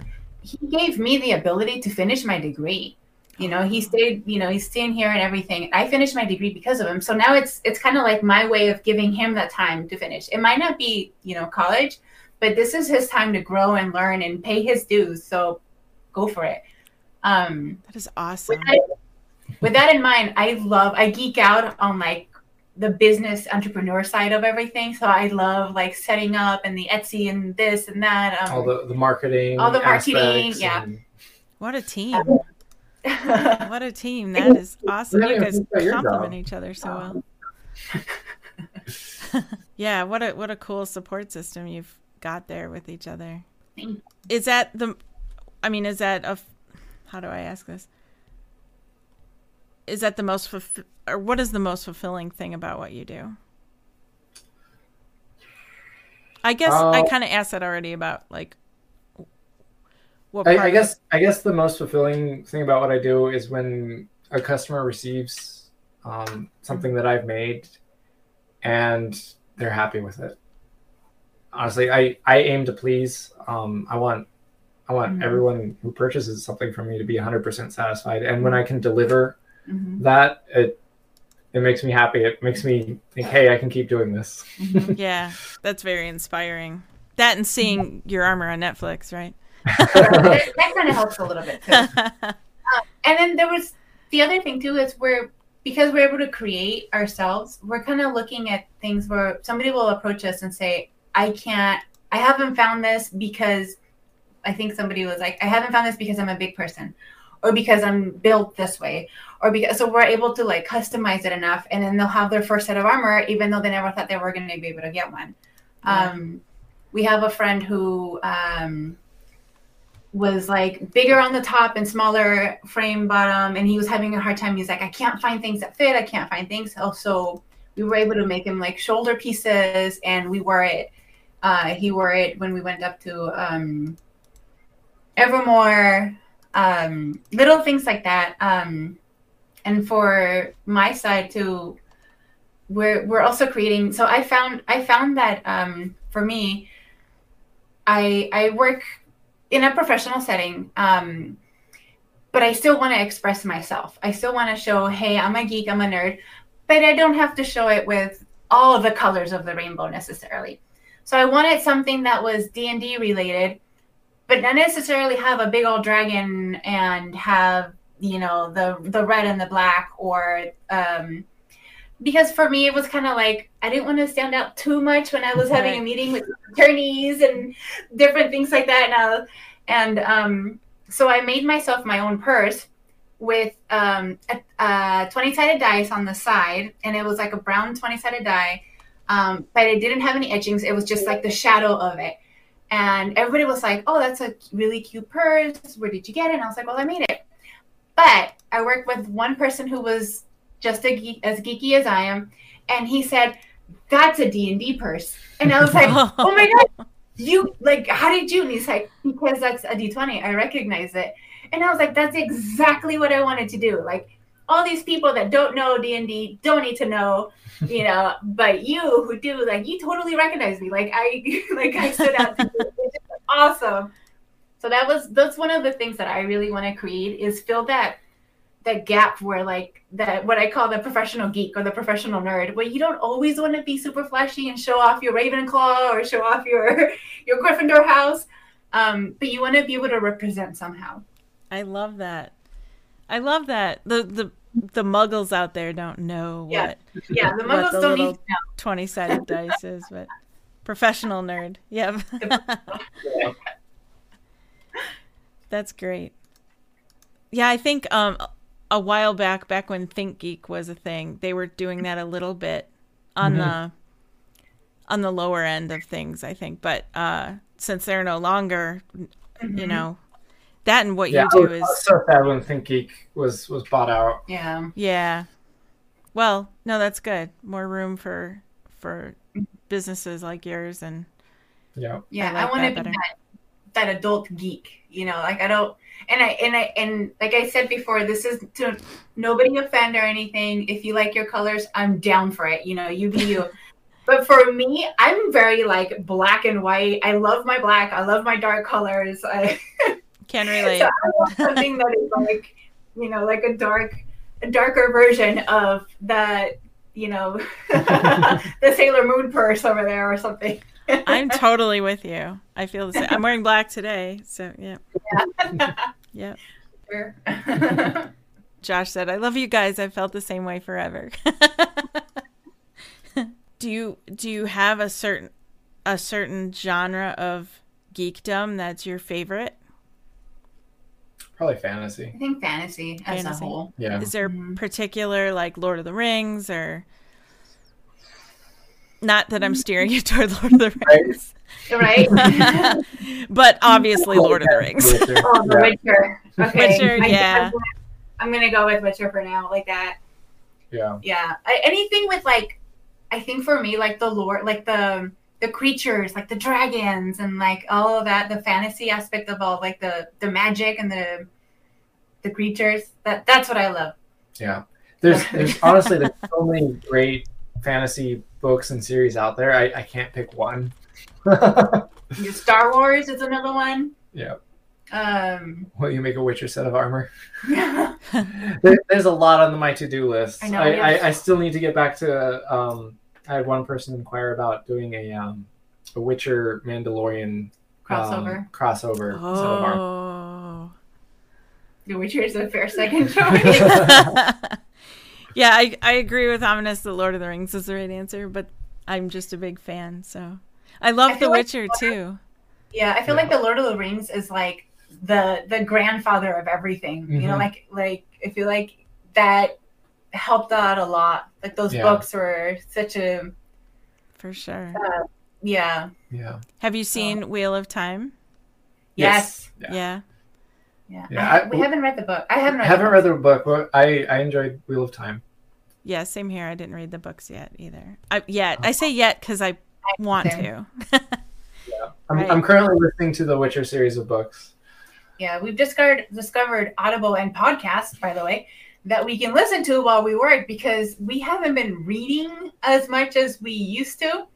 he gave me the ability to finish my degree you know he stayed you know he's staying here and everything i finished my degree because of him so now it's it's kind of like my way of giving him that time to finish it might not be you know college but this is his time to grow and learn and pay his dues so go for it um That is awesome. with that, with that in mind i love i geek out on like the business entrepreneur side of everything so i love like setting up and the etsy and this and that um, All the the marketing. All the marketing, yeah. and- What a team. What a team. That is awesome. Yeah, You guys think about your complement each other so well. yeah, what a what a cool support system you've got there with each other. Is that the I mean, is that a how do I ask this? Is that the most fulf- or what is the most fulfilling thing about what you do? I guess I Uh, kind of asked that already about like I, I guess I guess the most fulfilling thing about what I do is when a customer receives um, something that I've made and they're happy with it. Honestly, I, I aim to please. Um, I want I want Mhm. everyone who purchases something from me to be 100% satisfied. And when I can deliver Mhm, that, it it makes me happy. It makes me think, hey, I can keep doing this. mhm. Yeah, that's very inspiring. That and seeing your armor on Netflix, right? That, that kind of helps a little bit too. and then there was the other thing too is we're because we're able to create ourselves we're kind of looking at things where somebody will approach us and say i can't i haven't found this because i think somebody was like i haven't found this because i'm a big person or because i'm built this way or because so we're able to like customize it enough and then they'll have their first set of armor even though they never thought they were going to be able to get one Yeah. um, we have a friend who um, was like bigger on the top and smaller frame bottom and he was having a hard time. He's like i can't find things that fit. I can't find things. Also we were able to make him like shoulder pieces and we wore it uh, he wore it when we went up to um, evermore um, little things like that. Um, and for my side too we're we're also creating so i found i found that um, for me i i work in a professional setting um, but i still want to express myself. I still want to show hey i'm a geek i'm a nerd but i don't have to show it with all the colors of the rainbow necessarily. So i wanted something that was d&d related but not necessarily have a big old dragon and have you know the the red and the black or um because for me it was kind of like i didn't want to stand out too much when i was having a meeting with attorneys and different things like that and I'll, and um so i made myself my own purse with um a, a 20 sided dice on the side and it was like a brown 20 sided die um but it didn't have any etchings it was just like the shadow of it. And everybody was like oh that's a really cute purse where did you get it? And i was like well i made it. But I worked with one person who was just a geek, as geeky as I am, and he said, "That's a D and D purse," and I was like, "Oh my god, you like? How did you?" And he's like, "Because that's a D twenty. I recognize it." And I was like, "That's exactly what I wanted to do. Like all these people that don't know D and D don't need to know." you know but you who do like you totally recognize me like i like i stood out to you. It's awesome so that was that's one of the things that i really want to create is fill that that gap where like that what i call the professional geek or the professional nerd where you don't always want to be super flashy and show off your ravenclaw or show off your your gryffindor house um, but you want to be able to represent somehow I love that. I love that. The the the muggles out there don't know Yeah. what yeah the muggles the don't need to know twenty sided dice is, but professional nerd. Yep. That's great. Yeah, I think um a while back, back when Think Geek was a thing, they were doing that a little bit on mm-hmm. the on the lower end of things, I think. But uh since they're no longer, you mm-hmm. know, that and what Yeah, you I do was, I is was so sad when ThinkGeek was was bought out. yeah Yeah. Well, no, that's good. More room for for mm-hmm. businesses like yours and Yeah, yeah I i, like want to that be better. that that adult geek you know like i don't and i and i and like i said before this is to nobody offend or anything. If you like your colors i'm down for it you know you be you. But for me i'm very like black and white. I love my black. I love my dark colors. I can relate. so I want something that is like you know like a dark a darker version of that you know the sailor moon purse over there or something I'm totally with you. I feel the same. I'm wearing black today, so yeah. Yeah. Sure. Josh said, "I love you guys. I've felt the same way forever." do you do you have a certain a certain genre of geekdom that's your favorite? probably fantasy. I think fantasy as a whole. Yeah, Is there Mhm. particular like Lord of the Rings or not that I'm steering you toward Lord of the Rings, Right? but obviously Lord of the Rings. Oh, The Witcher. Okay. Witcher, I- yeah. I'm gonna go with Witcher for now, like that. yeah, Yeah. I, anything with like, I think for me, like the lore, like the the creatures, like the dragons, and like all of that, the fantasy aspect of all, like the the magic and the the creatures. That that's what I love. yeah. There's, there's honestly there's so many great fantasy books and series out there. I, I can't pick one. Star Wars is another one. yeah. Um, Will you make a Witcher set of armor? yeah. There, there's a lot on my to-do list. I know, I, yes. I, I still need to get back to. Um, I had one person inquire about doing a um, a Witcher Mandalorian um, crossover. crossover set of armor. Oh. The Witcher is a fair second choice. yeah, I, I agree with Ominous that Lord of the Rings is the right answer, but I'm just a big fan, so I love I The like- Witcher too. Yeah, I feel Yeah. like the Lord of the Rings is like the the grandfather of everything. You know, Mhm. like like I feel like that helped out a lot. Like those Yeah. books were such a For sure. yeah. Yeah. Have you seen Wheel of Time? Yes. Yeah. Yeah. Yeah, Yeah, I, I- we haven't read the book. I haven't read. haven't the read the book, but I I enjoyed Wheel of Time. Yeah, same here. I didn't read the books yet either. I, yet. I say yet because I want Same. to. I'm, Right. I'm currently listening to the Witcher series of books. Yeah, we've discovered discovered Audible and podcasts, by the way, that we can listen to while we work because we haven't been reading as much as we used to,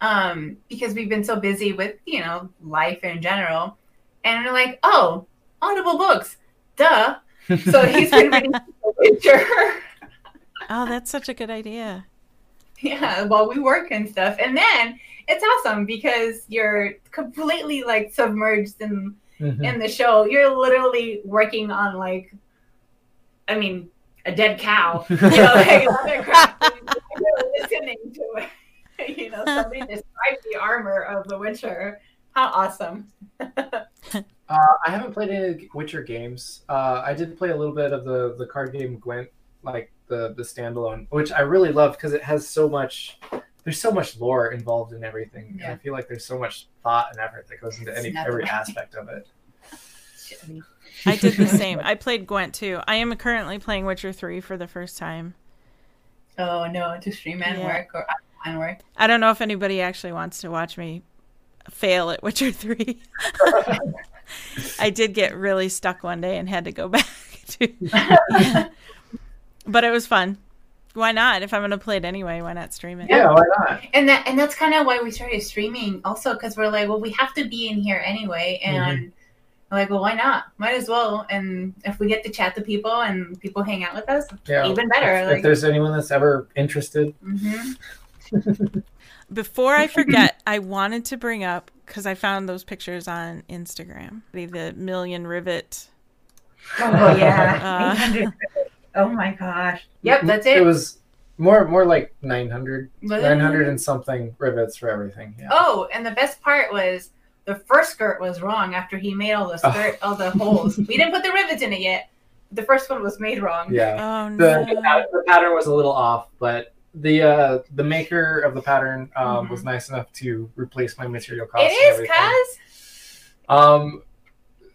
um, because we've been so busy with you know life in general, and we're like, oh, Audible books, duh. So he's been reading The Witcher, oh, that's such a good idea. yeah, while we work and stuff, and then it's awesome because you're completely like submerged in Mhm. in the show, you're literally working on like, I mean, a dead cow. You know, like leather crafting. You're listening to it. You know, somebody described the armor of the Witcher. How awesome! Uh, I haven't played any Witcher games. Uh, I did play a little bit of the the card game Gwent, like the the standalone, which I really love because it has so much. There's so much lore involved in everything. and I feel like there's so much thought and effort that goes into any every nothing. aspect of it. I did the same. I played Gwent too. I am currently playing Witcher 3 for the first time. Oh no, to stream and Yeah. work or online work. I don't know if anybody actually wants to watch me fail at Witcher 3. I did get really stuck one day and had to go back to. But it was fun. Why not? If I'm going to play it anyway, why not stream it? Yeah, why not? And that and that's kind of why we started streaming also because we're like, well, we have to be in here anyway, and we're like, well, why not? Might as well. And if we get to chat to people and people hang out with us, Yeah. even better. If, like, if there's anyone that's ever interested, mhm. Before I forget, I wanted to bring up because I found those pictures on Instagram. The, the million rivet. Oh yeah. Uh, 800. Oh my gosh. Yep, that's it. It was more more like 900, Was it? 900 and something rivets for everything. Yeah. Oh, and the best part was the first skirt was wrong after he made all the Oh. skirt, all the holes. We didn't put the rivets in it yet. The first one was made wrong. Yeah. Oh the, the, no! the pattern was a little off, but the uh, the maker of the pattern um, Mhm. was nice enough to replace my material costs. It and is, everything. cuz. Um,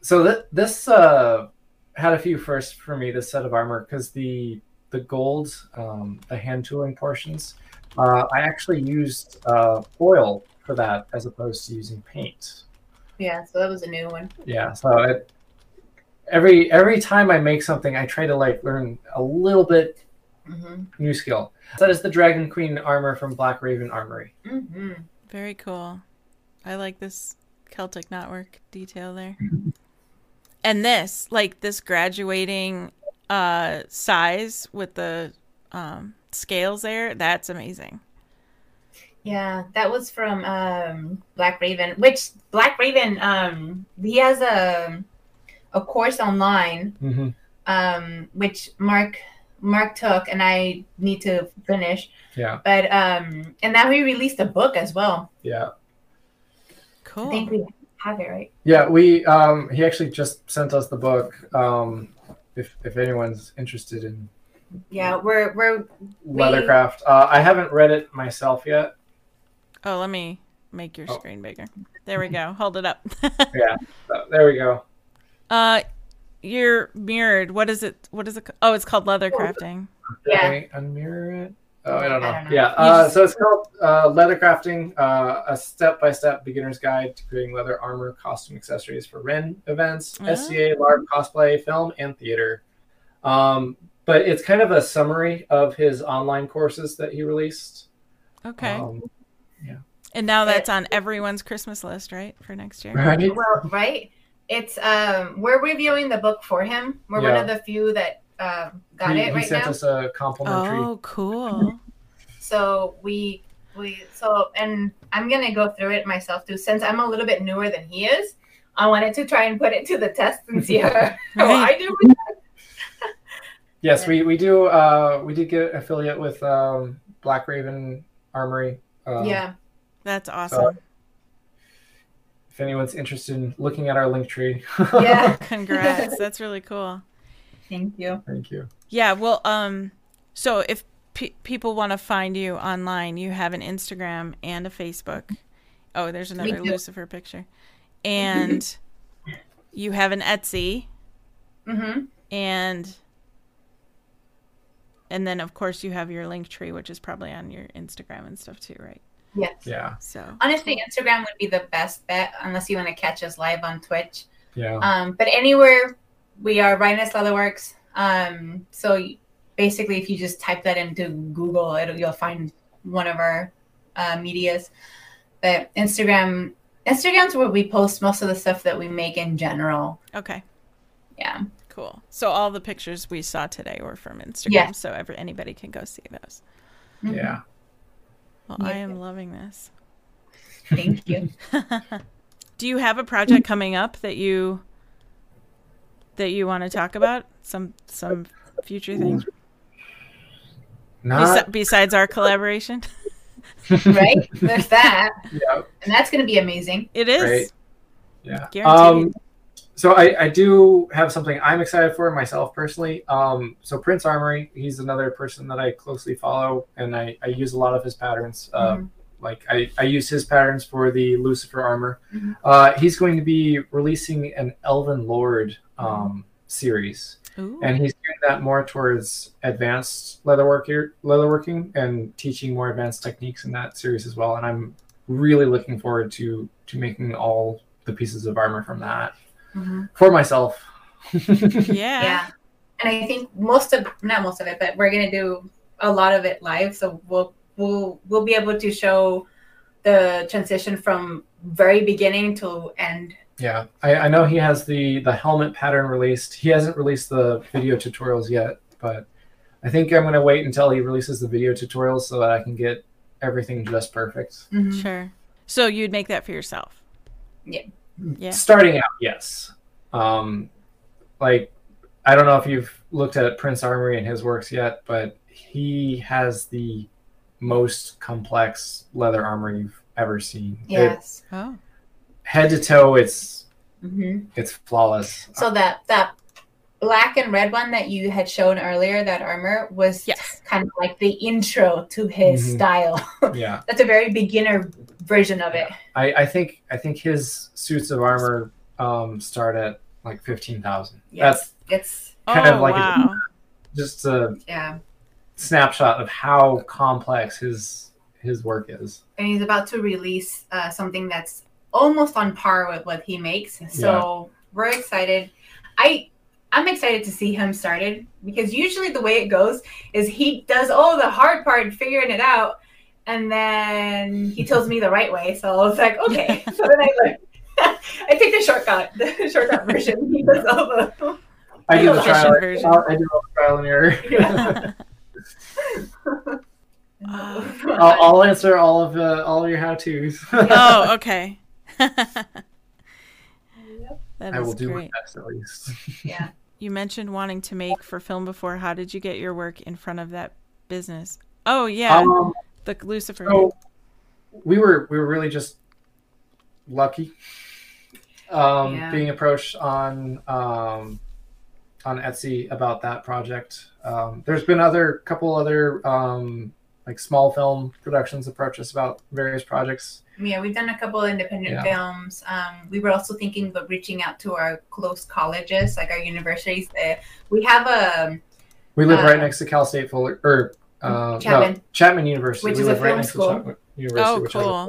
so th- this uh, had a few firsts for me. This set of armor because the the gold, um, the hand tooling portions, uh, I actually used uh, oil for that as opposed to using paint. Yeah, so that was a new one. Yeah, so it, every every time I make something, I try to like learn a little bit hmm new skill. So That is the Dragon Queen armor from Black Raven Armory. hmm Very cool. I like this Celtic knotwork detail there. And this, like this graduating uh size with the um scales there, that's amazing. Yeah, that was from um, Black Raven. Which Black Raven, um, he has a a course online, Mm-hmm. um, which Mark Mark took, and I need to finish. Yeah, But um, and now he released a book as well. yeah, Cool. I think we have it right. yeah. We um, he actually just sent us the book. Um, if if anyone's interested in Yeah, we're we're leathercraft, uh, I haven't read it myself yet. Oh, let me make your Oh. screen bigger. There we go. Hold it up. Yeah, so there we go. uh you're mirrored. What is it? What is it? Oh, it's called leather crafting. Yeah. Unmirror it? Oh, I don't know. I don't know. Yeah, uh, just- so it's called uh, Leather Crafting, uh, a step-by-step beginner's guide to creating leather armor, costume, accessories for Ren events, Oh. SCA, LARP, cosplay, film, and theater. Um, but it's kind of a summary of his online courses that he released. Okay. Um, and now that's on everyone's Christmas list, right? For next year. right? well, right. It's um, we're reviewing the book for him. We're one of the few that um, got he, it he right sent now. us a complimentary. Oh, cool. So we we so and I'm gonna go through it myself too. Since I'm a little bit newer than he is, I wanted to try and put it to the test and see how, how I do with it. Yes, we, we do. Uh, we did get affiliate with um, Black Raven Armory. Uh, yeah. That's awesome. If anyone's interested in looking at our link tree. Yeah. Congrats. That's really cool. Thank you. Thank you. Yeah, well, um, so if pe- people want to find you online, you have an Instagram and a Facebook. Oh, there's another. Lucifer picture, and you have an Etsy Mm-hmm. and and then of course you have your link tree which is probably on your Instagram and stuff too, right? Yes. Yeah, So Honestly, Instagram would be the best bet unless you want to catch us live on Twitch. yeah. Um, but anywhere we are, Rinus Leatherworks. Um, so basically, if you just type that into Google, it'll, you'll find one of our uh, medias. But Instagram, Instagram's where we post most of the stuff that we make in general. okay. Yeah. Cool. So all the pictures we saw today were from Instagram, Yes. so every, anybody can go see those. Mhm. yeah. Well, I am loving this. Thank you. Do you have a project coming up that you that you want to talk about? Some some future things Not Besi- besides our collaboration? right? There's that. yeah. And that's going to be amazing. It is. Great. Yeah. Guaranteed. Um, so I, I do have something I'm excited for myself personally. Um, so Prince Armory, he's another person that I closely follow, and I, I use a lot of his patterns. Uh, Mhm. Like I, I use his patterns for the Lucifer armor. Mhm. Uh, he's going to be releasing an Elven Lord um, series, Ooh. and he's doing that more towards advanced leatherworking, leatherworking, and teaching more advanced techniques in that series as well. And I'm really looking forward to to making all the pieces of armor from that Mhm. for myself. yeah. yeah and i think most of not most of it but we're going to do a lot of it live so we'll we'll we'll be able to show the transition from very beginning to end Yeah, I, I know he has the the helmet pattern released. He hasn't released the video tutorials yet, but I think I'm gonna wait until he releases the video tutorials so that I can get everything just perfect. Sure. So you'd make that for yourself. Yeah. Yeah. Starting out, yes. Um, like I don't know if you've looked at Prince Armory and his works yet, but he has the most complex leather armor you've ever seen. It- yes Oh. head to toe, it's hmm it's flawless. so that that black and red one that you had shown earlier that armor was Yes. kind of like the intro to his Mhm. style yeah. that's a very beginner version of it I, I think I think his suits of armor um, start at like fifteen thousand. yes it's Kind oh of like wow. That's just a yeah snapshot of how complex his his work is. and he's about to release uh, something that's almost on par with what he makes. So we're excited. I I'm excited to see him started because usually the way it goes is he does all the hard part figuring it out, and then he tells me the right way. So I was like, okay. So then I learned. I take the shortcut, the shortcut version. He does all the. I do the trial. version. I do all the trial and error. Yeah. I'll, I'll answer all of uh, all of your how tos. oh, okay. that I will is do my great. best at least. yeah. You mentioned wanting to make for film before. How did you get your work in front of that business? Oh yeah, Um, the Lucifer. so we were we were really just lucky um, Yeah. being approached on um, on Etsy about that project. Um, there's been other couple other um, like small film productions approach us about various projects. Yeah, we've done a couple independent Yeah. films. Um, we were also thinking about reaching out to our close colleges, like our universities. Uh, we have a We live Uh, right next to Cal State Fuller or uh, Chapman. no, Chapman University, Which we is a live right film next school. to Chapman University. Oh, cool. I-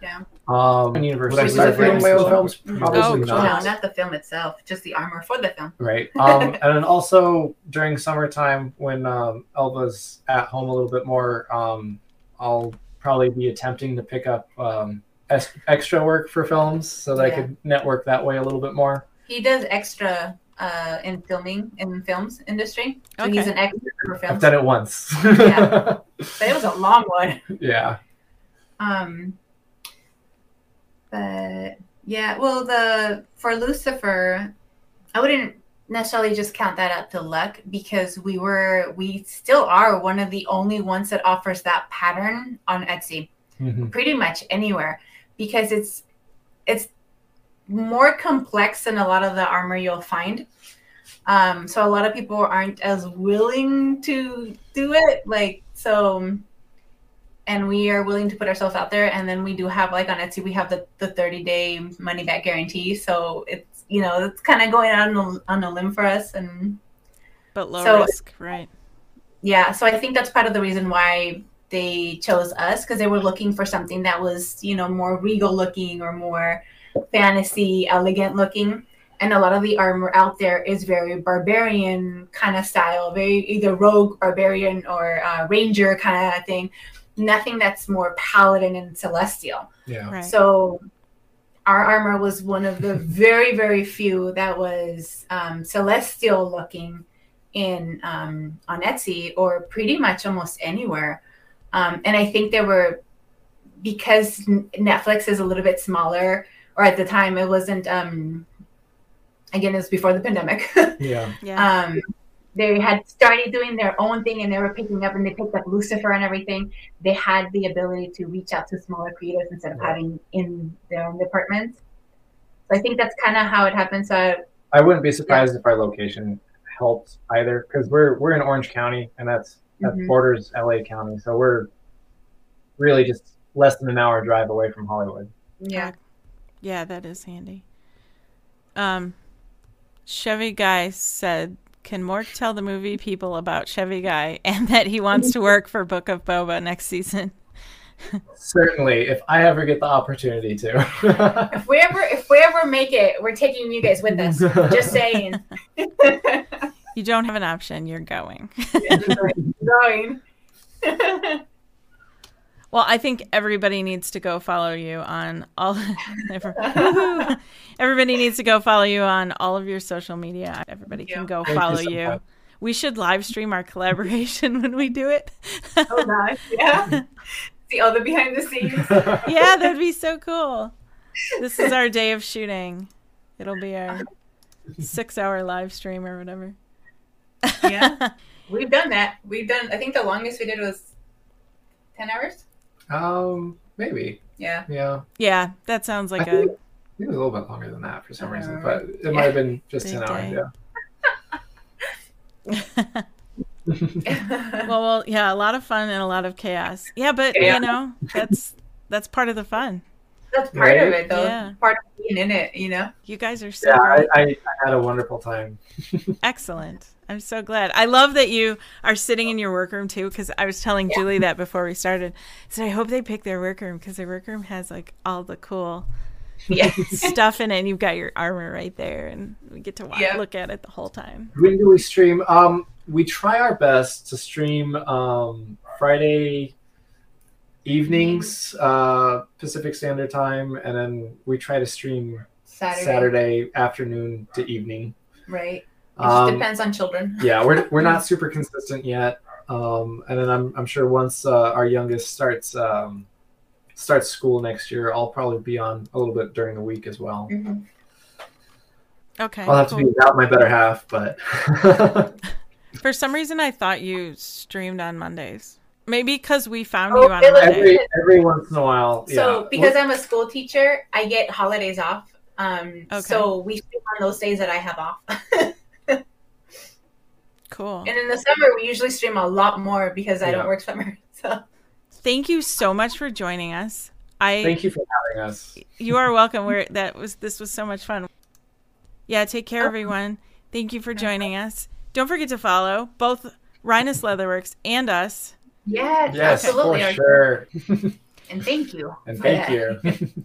cool. Um, University. Would I we start live right filming next my own films? Probably Oh, no, not. not the film itself, just the armor for the film. Right. Um, and then also during summertime when um, Elva's at home a little bit more, um, I'll probably be attempting to pick up um, es- extra work for films so that I could network that way a little bit more. He does extra uh, in filming in films industry, so he's an expert for films. I've films. done it once. Yeah. But it was a long one. yeah. Um, but yeah, well, the for Lucifer, I wouldn't necessarily just count that up to luck because we were we still are one of the only ones that offers that pattern on Etsy, Mhm. pretty much anywhere, because it's it's more complex than a lot of the armor you'll find. Um, so a lot of people aren't as willing to do it, like so and we are willing to put ourselves out there and then we do have like on etsy we have the, the 30 day money back guarantee so it's you know, it's kind of going on a, on a limb for us. And But low So- risk, right? yeah, so I think that's part of the reason why they chose us because they were looking for something that was, you know, more regal looking or more fantasy, elegant looking. And a lot of the armor out there is very barbarian kind of style, very either rogue, barbarian, or uh, ranger kind of thing. Nothing that's more paladin and celestial. Yeah. Right. So our armor was one of the very, very few that was um, celestial looking in um, on Etsy or pretty much almost anywhere. Um, and I think there were because Netflix is a little bit smaller, or at the time it wasn't. Um, again, it was before the pandemic. Yeah. yeah. They had started doing their own thing and they were picking up and they picked up Lucifer and everything. They had the ability to reach out to smaller creators instead of Yeah. having in their own departments. So I think that's kind of how it happened. So I wouldn't be surprised if our location helped either, because we're we're in Orange County, and that's that Mhm. borders LA County, so we're really just less than an hour drive away from Hollywood. yeah, Yeah, that is handy. Um, Chevy Guy said, "Can Mark tell the movie people about Chevy Guy and that he wants to work for Book of Boba next season?" Certainly, if I ever get the opportunity to. if we ever if we ever make it, we're taking you guys with us. Just saying. You don't have an option. You're going. Going. Well, I think everybody needs to go follow you on all. Everybody needs to go follow you on all of your social media. Everybody can go Thank you follow so you. We should live stream our collaboration when we do it. oh gosh, yeah. See all the behind the scenes. yeah, that'd be so cool. This is our day of shooting. It'll be our six hour live stream or whatever. Yeah. We've done that. We've done. I think the longest we did was ten hours. Um, maybe. Yeah. Yeah. yeah, that sounds like I a. think, I think it was a little bit longer than that for some I reason, but it might have been just Big ten hours. day. Yeah. well, well, yeah, a lot of fun and a lot of chaos. Yeah, but Yeah. you know, that's that's part of the fun. That's part of it, though. Yeah. Part of being in it, you know. You guys are so Yeah, I. I, I had a wonderful time. Excellent. I'm so glad. I love that you are sitting in your workroom too, because I was telling Julie that before we started. So I hope they pick their workroom because their workroom has like all the cool Yeah. stuff in it, and you've got your armor right there, and we get to watch, Yeah. look at it the whole time. When do we stream? Um, we try our best to stream um, Friday evenings, uh, Pacific Standard Time, and then we try to stream Saturday. Saturday afternoon to evening. Right. It just Um, depends on children. yeah, we're we're not super consistent yet. Um, and then I'm I'm sure once uh, our youngest starts um, starts school next year, I'll probably be on a little bit during the week as well. Mhm. Okay. I'll have to be without my better half, but For some reason, I thought you streamed on Mondays. Maybe because we found Oh, you on it was- every every once in a while. So yeah. because I'm a school teacher, I get holidays off. Um, Okay. So we stream on those days that I have off. Cool. and in the summer, we usually stream a lot more because I Yeah. don't work summer. So Thank you so much for joining us. I Thank you for having us. you are welcome. We're that was this was so much fun. Yeah, take care, everyone. Thank you for joining us. Don't forget to follow both Rinus Leatherworks and us. Yes, Yes, absolutely. for sure. And thank you. and thank you.